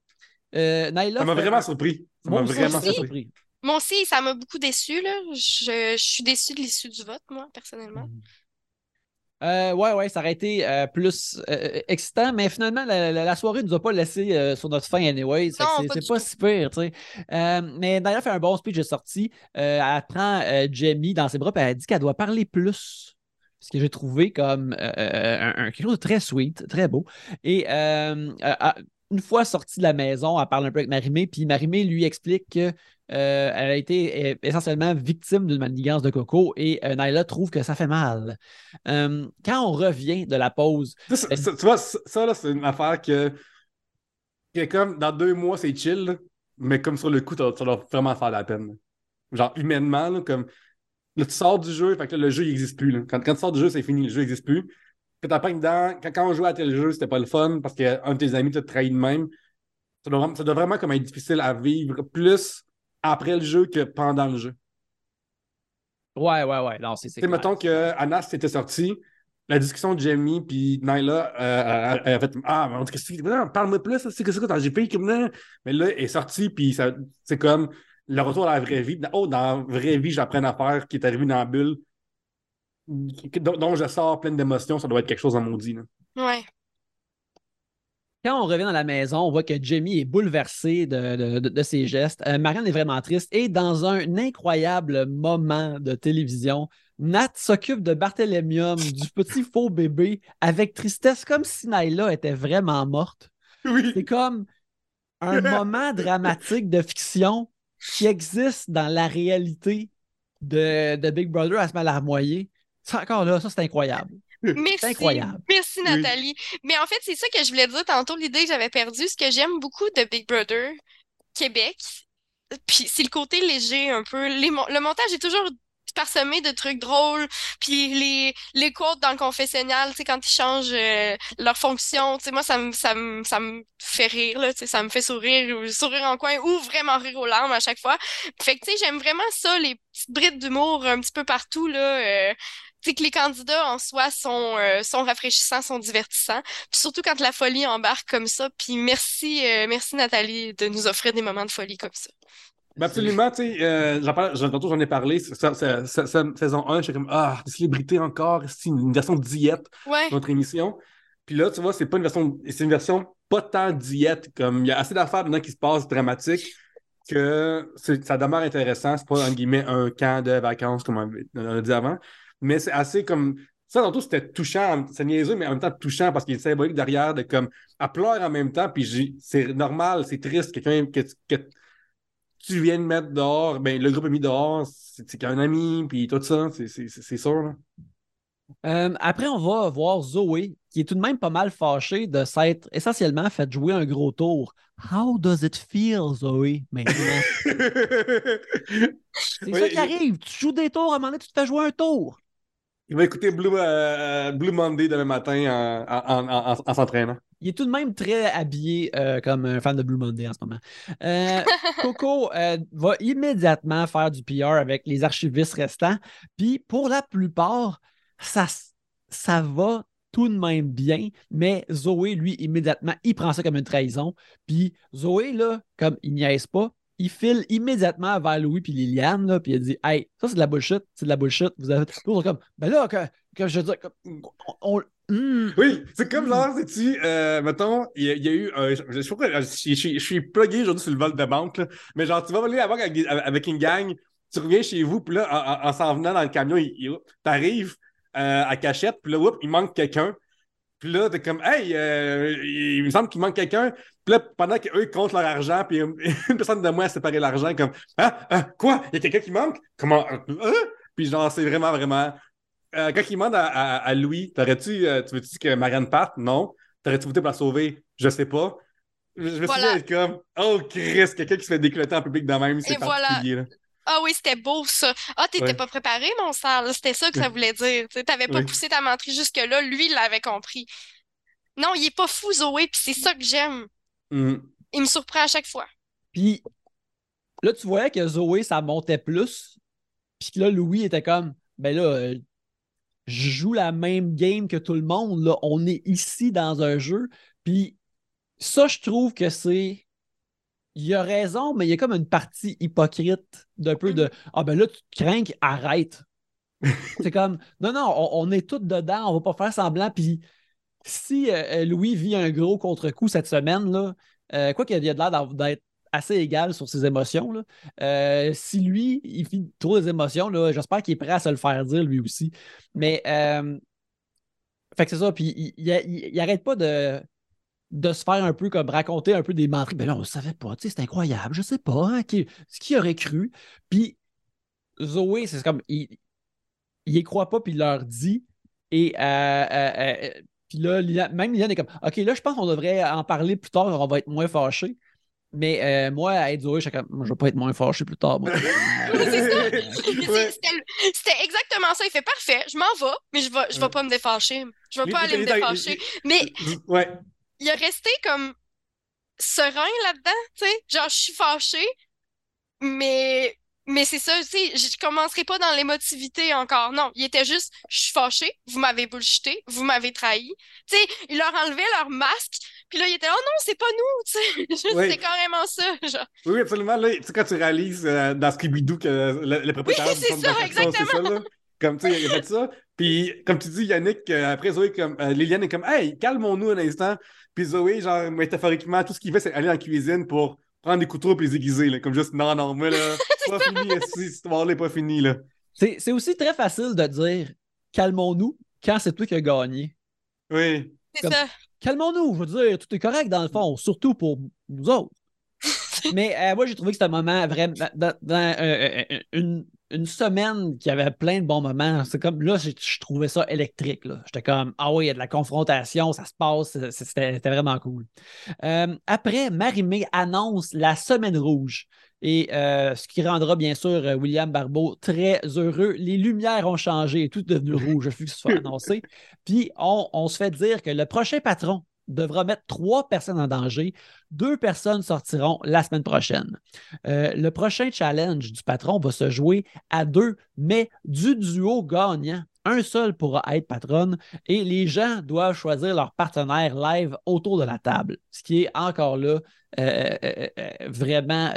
Euh, Naila Ça m'a fait- vraiment surpris. Ça Moi m'a aussi, vraiment j'étais surpris. Moi aussi, ça m'a beaucoup déçu, là. Je, je suis déçue de l'issue du vote, moi, personnellement. Euh, ouais, ouais, ça aurait été euh, plus euh, excitant, mais finalement, la, la- la soirée ne nous a pas laissé euh, sur notre fin anyway. C'est pas si pire, tu sais. Euh, mais d'ailleurs, fait un bon speech de sortie. Euh, elle prend euh, Jamie dans ses bras et elle dit qu'elle doit parler plus. Ce que j'ai trouvé comme euh, un, un- quelque chose de très sweet, très beau. Et euh, euh, euh, une fois sortie de la maison, elle parle un peu avec Marimé, puis Marimé lui explique que euh, a été euh, essentiellement victime d'une manigance de Coco et euh, Naila trouve que ça fait mal. Euh, quand on revient de la pause, Ça, ça- ça- tu vois, ça, c'est une affaire que, que comme dans deux mois, c'est chill, mais comme sur le coup, ça doit vraiment faire la peine. Genre, humainement, là, comme là, tu sors du jeu, fait que là, le jeu, n'existe plus. là. Quand, quand tu sors du jeu, c'est fini, le jeu n'existe plus. Quand t'as pas dedans, quand, quand on jouait à tel jeu, c'était pas le fun parce qu'un de tes amis t'a trahi de même. Ça doit, vraiment- ça doit vraiment comme être difficile à vivre plus après le jeu que pendant le jeu. ouais, ouais, ouais, non, c'est c'est mettons que Anas était sorti, la discussion de Jamie puis euh, elle- elle a fait Ah, mais on dit que Parle-moi plus, c'est que c'est quoi, j'ai payé comme là. Mais là, elle est sortie, puis ça- c'est comme le retour à la vraie vie. Oh, dans la vraie vie, j'apprends à faire qui est arrivé dans la bulle, dont, dont je sors pleine d'émotions, ça doit être quelque chose en maudit. Là. Ouais. Quand on revient dans la maison, on voit que Jamie est bouleversé de, de- de- de ses gestes. Euh, Marianne est vraiment triste. Et dans un incroyable moment de télévision, Nat s'occupe de Barthélémium, du petit faux bébé, avec tristesse, comme si Naila était vraiment morte. C'est Oui. comme un moment dramatique de fiction qui existe dans la réalité de, de Big Brother à se mettre à larmoyer. Ça, encore là, ça, c'est incroyable. Merci. incroyable. Merci, Oui. Nathalie. Mais en fait, c'est ça que je voulais dire tantôt, l'idée que j'avais perdue. Ce que j'aime beaucoup de Big Brother Québec, puis c'est le côté léger un peu. Les mon- le montage est toujours parsemé de trucs drôles, puis les, les quotes dans le confessionnal, tu sais, quand ils changent euh, leur fonction, tu sais, moi, ça me, ça me, ça me fait rire, là, tu sais, ça me fait sourire, ou sourire en coin, ou vraiment rire aux larmes à chaque fois. Fait que, tu sais, j'aime vraiment ça, les petites brides d'humour un petit peu partout, là, euh, sais, que les candidats en soi sont, euh, sont rafraîchissants, sont divertissants. Puis surtout quand la folie embarque comme ça. Puis merci, euh, merci Nathalie de nous offrir des moments de folie comme ça. Ben absolument, tu sais, euh, tantôt j'en ai parlé, ça- ça- ça- saison 1, j'étais comme Ah, des célébrités encore, c'est une, version de diète Ouais, notre émission. Puis là, tu vois, c'est pas une version, c'est une version pas tant diète, comme il y a assez d'affaires maintenant qui se passent dramatiques que ça demeure intéressant. C'est pas, guillemets, un camp de vacances, comme on a dit avant. Mais c'est assez comme. Ça, tantôt, c'était touchant, c'est niaiseux, mais en même temps touchant parce qu'il est symbolique derrière de comme. Elle pleure en même temps, puis c'est normal, c'est triste, quelqu'un que, que, tu viens de mettre dehors, ben, le groupe est mis dehors, c'est qu'un ami, puis tout ça, c'est sûr. Là. Euh, après, on va voir Zoé, qui est tout de même pas mal fâchée de s'être essentiellement fait jouer un gros tour. How does it feel, Zoé, maintenant? c'est ça qui arrive. Tu joues des tours, à un moment donné, tu te fais jouer un tour. Il va écouter Blue, euh, Blue Monday demain matin en, s'entraînant. Il est tout de même très habillé euh, comme un fan de Blue Monday en ce moment. Coco va immédiatement faire du PR avec les archivistes restants. Puis pour la plupart, ça, ça va tout de même bien, mais Zoé, lui, immédiatement, il prend ça comme une trahison. Puis Zoé, là, comme il niaise pas, il file immédiatement vers Louis puis Liliane, là, puis il dit Hey, ça c'est de la bullshit, c'est de la bullshit. Vous avez toujours comme Ben là, que, je veux dire, on, hmm. Oui, c'est comme genre, sais-tu, euh, mettons, il y, a eu. Je, je, je, suis plugué aujourd'hui sur le vol de banque, là, mais genre, tu vas voler avec, avec une gang, tu reviens chez vous, puis là, en, s'en venant dans le camion, t'arrives, euh, à cachette, puis là, il manque quelqu'un. Puis là, t'es comme, hey, euh, il me semble qu'il manque quelqu'un. Puis là, pendant qu'eux, comptent leur argent, puis une personne de moi a séparé l'argent, comme, ah, ah, quoi? Il y a quelqu'un qui manque? Comment? Hein? Puis genre, c'est vraiment, vraiment. Euh, quand il demande à, Louis, t'aurais-tu, tu veux-tu que Marianne parte? Non. T'aurais-tu voté pour la sauver? Je sais pas. Je, me suis dit comme, oh, Chris, quelqu'un qui se fait décloter en public de même, c'est particulier. Là. Ah oui, c'était beau ça. Ah, t'étais pas préparé, mon sale. C'était ça que ça voulait dire. T'avais pas poussé ta menterie jusque-là. Lui, il l'avait compris. Non, il est pas fou, Zoé, puis c'est ça que j'aime. Mm. Il me surprend à chaque fois. Puis là, tu voyais que Zoé, ça montait plus. Puis là, Louis était comme, ben là, euh, je joue la même game que tout le monde. Là. On est ici dans un jeu. Puis ça, je trouve que c'est il a raison, mais il y a comme une partie hypocrite d'un peu de mm. Ah ben là, tu te crains, arrête. c'est comme non, non, on, est tous dedans, on va pas faire semblant. Puis si euh, euh, Louis vit un gros contre-coup cette semaine, là, euh, quoi qu'il ait l'air d'être assez égal sur ses émotions, là, si lui, il vit trop des émotions, j'espère qu'il est prêt à se le faire dire lui aussi. Mais fait que c'est ça, puis il, il, il arrête pas de de se faire un peu comme raconter un peu des menteries. Ben là, on ne savait pas, tu sais, c'est incroyable, je sais pas, hein, qui, ce qui aurait cru. Puis Zoé, c'est comme, il, il y croit pas, puis il leur dit. Et euh, euh, euh, puis là, même Liliane est comme, OK, là, je pense qu'on devrait en parler plus tard, on va être moins fâchés. Mais moi, à être Zoé, je ne vais pas être moins fâché plus tard. C'était exactement ça. Il fait parfait, je m'en vais, mais je ne vais, je vais pas me défâcher. Je ne vais pas aller me défâcher. Mais ouais il a resté comme serein là-dedans, tu sais. Genre, je suis fâchée, mais, mais c'est ça, tu sais, je commencerai pas dans l'émotivité encore. Non, il était juste, je suis fâchée, vous m'avez bullshité, vous m'avez trahi. Tu sais, il leur enlevait leur masque, puis là, il était, oh non, c'est pas nous, tu sais. C'est carrément ça, genre. Oui, absolument. Là, tu sais, quand tu réalises euh, dans Scooby-Doo que le, le propriétaire... Oui, c'est ça, exactement. Comme, tu sais, il a fait ça. Puis, comme tu dis, Yannick, euh, après Zoé, comme, euh, Liliane est comme, hey, calmons-nous un instant. Puis Zoé, genre, métaphoriquement, tout ce qu'il fait, c'est aller en cuisine pour prendre des couteaux et les aiguiser. Là, comme juste, non, non, moi, là, c'est pas fini, cette histoire-là n'est pas finie. Là. C'est, aussi très facile de dire, calmons-nous, quand c'est toi qui as gagné. Oui. C'est ça. Calmons-nous, je veux dire, tout est correct dans le fond, surtout pour nous autres. Mais euh, moi, j'ai trouvé que c'était un moment vraiment. Dans, dans une, une semaine qui avait plein de bons moments. C'est comme là, je, trouvais ça électrique. J'étais comme Ah oui, il y a de la confrontation, ça se passe, c'était vraiment cool. Euh, après, Marimé annonce la semaine rouge. Et euh, ce qui rendra bien sûr William Barbeau très heureux. Les lumières ont changé tout est devenu rouge, je que ce soit annoncé. Puis on se fait dire que le prochain patron devra mettre trois personnes en danger. Deux personnes sortiront la semaine prochaine. Euh, le prochain challenge du patron va se jouer à deux, mais du duo gagnant. Un seul pourra être patronne et les gens doivent choisir leur partenaire live autour de la table, ce qui est encore là euh, euh, vraiment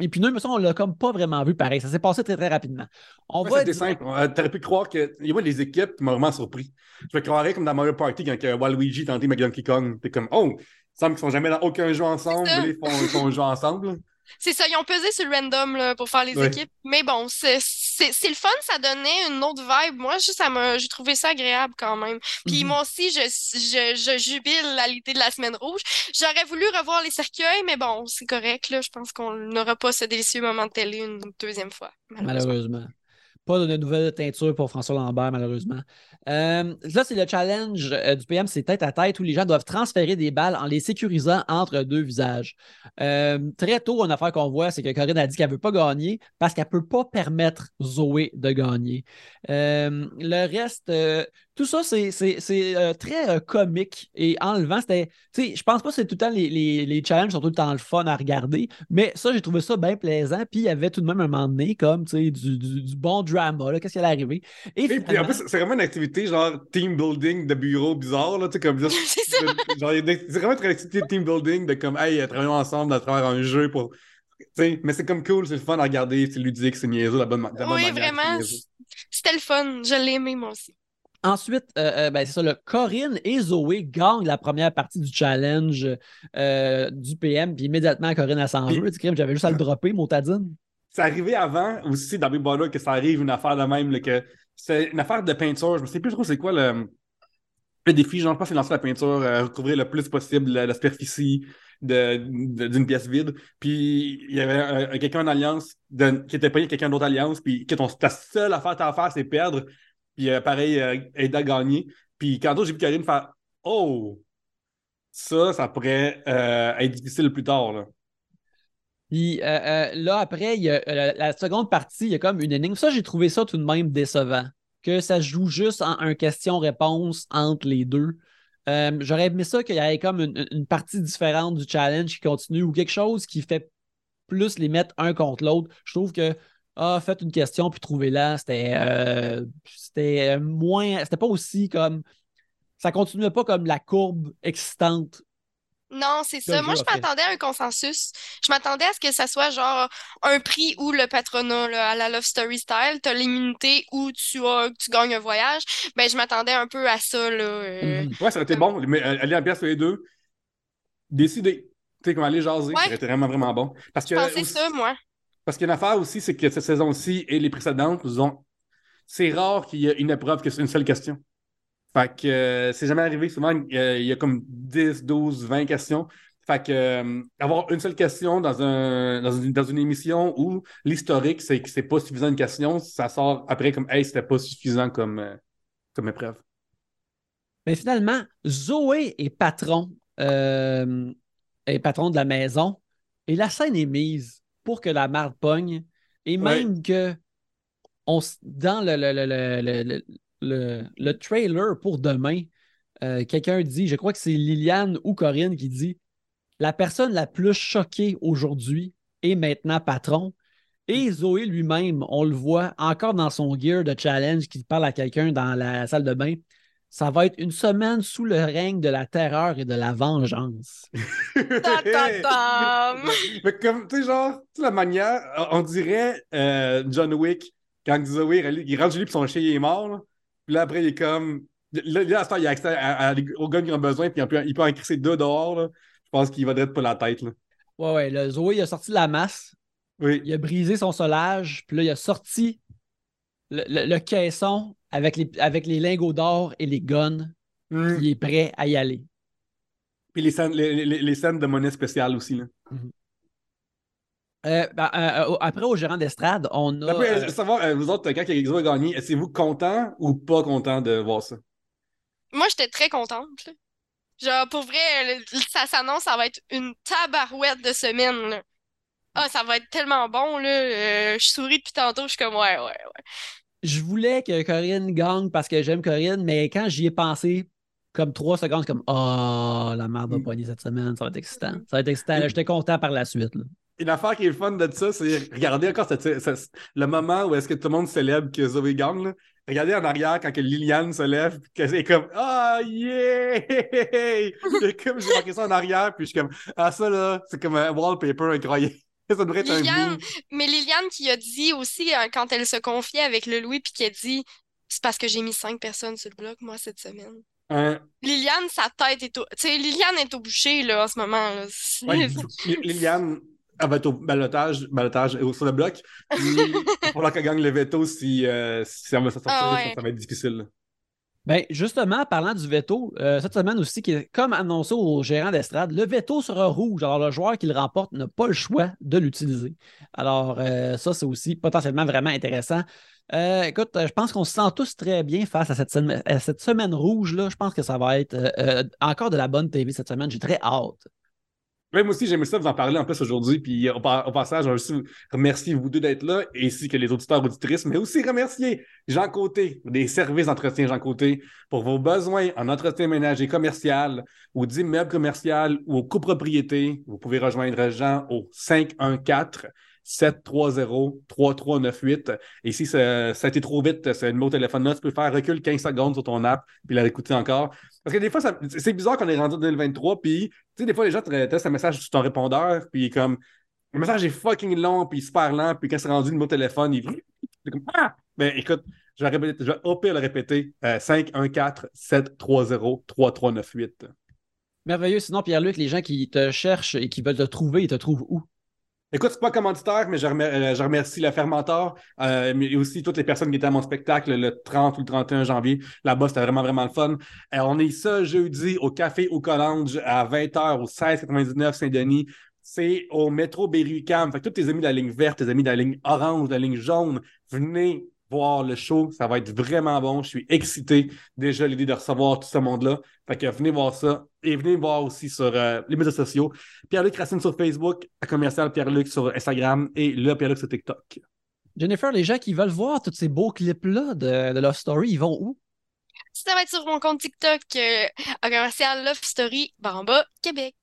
Et puis nous, on l'a comme pas vraiment vu pareil. Ça s'est passé très, très rapidement. On Ouais, va c'était dire- simple. T'aurais pu croire que. Il y a des équipes qui m'ont vraiment surpris. Je me croirais comme dans Mario Party quand que Waluigi tentait Donkey Kong. T'es comme, oh, il semble qu'ils sont jamais dans aucun jeu ensemble, ils font, ils font un jeu ensemble. C'est ça, ils ont pesé sur le random là, pour faire les Ouais. équipes. Mais bon, c'est c'est- le fun, ça donnait une autre vibe. Moi, juste, ça m'a, j'ai trouvé ça agréable quand même. Puis Mhm. moi aussi, je, je, je jubile à l'idée de la semaine rouge. J'aurais voulu revoir les cercueils, mais bon, c'est correct. Là. Je pense qu'on n'aura pas ce délicieux moment de télé une deuxième fois. malheureusement. Malheureusement. Pas de nouvelle teinture pour François Lambert, malheureusement. Euh, là, c'est le challenge euh, du PM, c'est tête à tête où les gens doivent transférer des balles en les sécurisant entre deux visages. Euh, très tôt, une affaire qu'on voit, c'est que Corinne a dit qu'elle ne veut pas gagner parce qu'elle ne peut pas permettre Zoé de gagner. Le reste, tout ça, c'est c'est- c'est, euh, très euh, comique et enlevant. C'était, tu sais, je pense pas que c'est tout le temps les, les, les challenges sont tout le temps le fun à regarder, mais ça, j'ai trouvé ça bien plaisant. Puis il y avait tout de même un moment donné, comme, tu sais, du, du, du bon drama, là, qu'est-ce qui allait arriver? Et, Et puis en plus, c'est vraiment une activité genre team building de bureau bizarre, là, tu sais, comme ça. C'est vraiment une activité de team building de comme, hey, travaillons ensemble à travers un jeu pour. Mais c'est comme cool, c'est le fun à regarder, c'est ludique, c'est niaiseux, la bonne, la bonne Oui, manière, c'est vraiment. C'était le fun. Je l'ai aimé, moi aussi. Ensuite, euh, euh, ben, c'est ça, le Corinne et Zoé gagnent la première partie du challenge euh, du PM, puis immédiatement, Corinne, elle s'en veut. J'avais juste à le dropper, motadine. C'est arrivé avant aussi dans Big Brother que ça arrive une affaire de même, là, que c'est une affaire de peinture. Je ne sais plus trop c'est quoi le, le défi. Genre, je pense que c'est lancer la peinture, euh, recouvrir le plus possible la, la superficie de- de- d'une pièce vide. Puis il y avait un- un- quelqu'un en alliance de- qui était payé quelqu'un d'autre alliance. Puis que ton, ta seule affaire à faire, c'est perdre. Puis euh, pareil, euh, aider à gagner. Puis quand j'ai vu Karine faire Oh, ça, ça pourrait euh, être difficile plus tard. Là. Puis là, après, y a, la seconde partie, il y a comme une énigme. Ça, j'ai trouvé ça tout de même décevant. Que ça joue juste en un question-réponse entre les deux. J'aurais aimé ça qu'il y ait comme une partie différente du challenge qui continue ou quelque chose qui fait plus les mettre un contre l'autre. Je trouve que ah, faites une question puis trouvez-la. C'était euh, c'était moins. C'était pas aussi comme. Ça continuait pas comme la courbe excitante Non, c'est ça. Moi, je m'attendais à un consensus. Je m'attendais à ce que ça soit genre un prix ou le patronat là, à la Love Story style. T'as l'immunité ou tu as, tu gagnes un voyage. Ben, je m'attendais un peu à ça, là. euh. Mhm. Ouais, ça aurait été bon. Mais euh, aller en pièce sur les deux, décider. Tu sais, comme aller jaser, ça Ouais. aurait été vraiment, vraiment bon. Parce que, Je pensais aussi- ça, moi. Parce qu'il y a une affaire aussi, c'est que cette saison-ci et les précédentes, c'est rare qu'il y ait une épreuve que c'est une seule question. Fait que euh, c'est jamais arrivé. Souvent, euh, il y a comme 10, 12, 20 questions. Fait que euh, avoir une seule question dans, un, dans, une, dans une émission où l'historique, c'est que c'est pas suffisant une question, ça sort après comme Hey, c'était pas suffisant comme, comme épreuve. Mais finalement, Zoé est patron, est patron de la maison et la scène est mise pour que la marde pogne et même que on, dans le, le, le, le, le, le- le- le trailer pour demain, euh, quelqu'un dit, je crois que c'est Liliane ou Corinne qui dit la personne la plus choquée aujourd'hui est maintenant patron. Et Zoé lui-même, on le voit encore dans son gear de challenge qui parle à quelqu'un dans la salle de bain. Ça va être une semaine sous le règne de la terreur et de la vengeance. Mais comme, tu sais, genre, tu sais, la manière, on dirait euh, John Wick, quand Zoé, il rentre chez lui puis son chien il est mort, là. Puis là, après, il est comme. Là, là à ce temps, il a accès à, à- aux gars qui ont besoin, puis il peut, il peut en crisser deux dehors, là. Je pense qu'il va être pas la tête, là. Ouais, ouais, le Zoé, il a sorti la masse, Oui. il a brisé son solage, puis là, il a sorti le, le- le caisson avec les, avec les lingots d'or et les guns. Mm. Il est prêt à y aller. Puis les scènes, les, les- les scènes de monnaie spéciale aussi, là. Euh, ben, euh, euh, après, au gérant d'estrade, on a. Après, euh, savoir, vous autres, quand Zoé a gagné, êtes-vous content ou pas content de voir ça? Moi, j'étais très contente. Genre, pour vrai, le- ça s'annonce, ça va être une tabarouette de semaine. là. Ah, ça va être tellement bon, là. Euh, je souris depuis tantôt, je suis comme, ouais, ouais, ouais. Je voulais que Corinne gagne parce que j'aime Corinne, mais quand j'y ai pensé, comme trois secondes, c'est comme Oh, la merde va Mm. poigner cette semaine, ça va être excitant. Ça va être excitant. J'étais content par la suite. là. Une affaire qui est fun de ça, c'est regarder encore cette- cette- le moment où est-ce que tout le monde célèbre que Zoé gagne. là. Regardez en arrière quand que Liliane se lève, puis qu'elle est comme Ah, yeah! Et comme j'ai marqué ça en arrière, puis je suis comme Ah, ça là, c'est comme un wallpaper incroyable. ça devrait être un Liliane, meme. mais Liliane qui a dit aussi, euh, quand elle se confiait avec le Louis, puis qui a dit c'est parce que j'ai mis cinq personnes sur le bloc, moi, cette semaine. Un- Liliane, sa tête est au. Tu sais, Liliane est au boucher, là, en ce moment. Là. Ouais, Liliane, elle va être au balotage, balotage euh, sur le bloc. Il va falloir qu'elle gagne le veto si, euh, si ça va sortir. Ah ouais. Ça va être difficile. Là. Ben, justement, parlant du veto, euh, cette semaine aussi, qui est, comme annoncé au gérant d'estrade, le veto sera rouge. Alors, le joueur qui le remporte n'a pas le choix de l'utiliser. Alors, euh, ça, c'est aussi potentiellement vraiment intéressant. Euh, écoute, je pense qu'on se sent tous très bien face à cette, semaine- à cette semaine rouge-là. Je pense que ça va être encore de la bonne TV cette semaine. J'ai très hâte. Ouais, moi aussi, j'aimais ça vous en parler en plus aujourd'hui. Puis au, au passage, je aussi remercier vous deux d'être là, ainsi que les auditeurs auditrices, mais aussi remercier Jean Côté, des services d'entretien Jean Côté, pour vos besoins en entretien ménager commercial ou d'immeuble commercial ou aux copropriétés. Vous pouvez rejoindre Jean au 514 730 3398. Et si ça, ça a été trop vite, ce numéro de téléphone-là, tu peux faire recul 15 secondes sur ton app puis la réécouter encore. Parce que des fois, c'est bizarre qu'on est rendu en 2023, puis tu sais, des fois, les gens te testent un message sur ton répondeur, puis comme le message est fucking long, puis super lent, puis quand c'est rendu numéro de téléphone, il c'est comme Ah! Ben écoute, je vais, répéter, je vais au le répéter euh, 514-730-3398. Merveilleux. Sinon, Pierre-Luc, les gens qui te cherchent et qui veulent te trouver, ils te trouvent où? Écoute, c'est pas commanditaire, mais je, remer- euh, je remercie le Fermentor, euh, mais aussi toutes les personnes qui étaient à mon spectacle le 30 ou le 31 janvier. Là-bas, c'était vraiment, vraiment le fun. Euh, on est ça jeudi au Café au Collange à 20h au 1699 Saint-Denis. C'est au métro Berry-UQAM. Fait que tous tes amis de la ligne verte, tes amis de la ligne orange, de la ligne jaune, venez voir le show. Ça va être vraiment bon. Je suis excité déjà l'idée de recevoir tout ce monde-là. Fait que venez voir ça. Et venez me voir aussi sur euh, les médias sociaux. Pierre-Luc Racine sur Facebook, à commercial Pierre-Luc sur Instagram et le Pierre-Luc sur TikTok. Jennifer, les gens qui veulent voir tous ces beaux clips-là de, de Love Story, ils vont où? Ça va être sur mon compte TikTok, euh, à commercial Love Story, Bamba, Québec.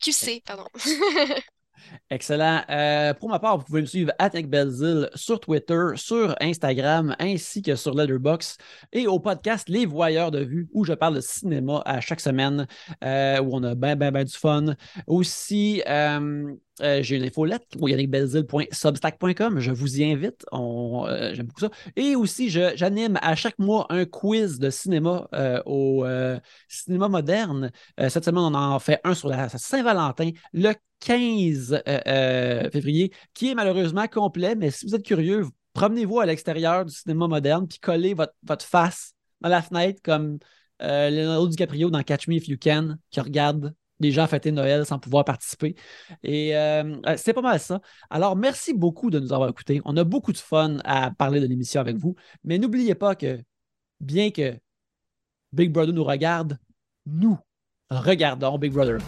QC, pardon. Excellent. Euh, pour ma part, vous pouvez me suivre à Belzil sur Twitter, sur Instagram, ainsi que sur Letterboxd et au podcast Les Voyeurs de Vue, où je parle de cinéma à chaque semaine, euh, où on a bien, bien, bien du fun. Aussi, euh, j'ai une infolette yannickbelzil.substack.com. Je vous y invite. J'aime beaucoup ça. Et aussi, j'anime à chaque mois un quiz de cinéma au cinéma moderne. Cette semaine, on en fait un sur la Saint-Valentin, le 15 euh, euh, février, qui est malheureusement complet. Mais si vous êtes curieux, vous- promenez-vous à l'extérieur du cinéma moderne, puis collez votre, votre face dans la fenêtre comme euh, Leonardo DiCaprio dans Catch Me If You Can, qui regarde les gens fêter Noël sans pouvoir participer. Et c'est pas mal ça. Alors, merci beaucoup de nous avoir écoutés. On a beaucoup de fun à parler de l'émission avec vous. Mais n'oubliez pas que, bien que Big Brother nous regarde, nous regardons Big Brother.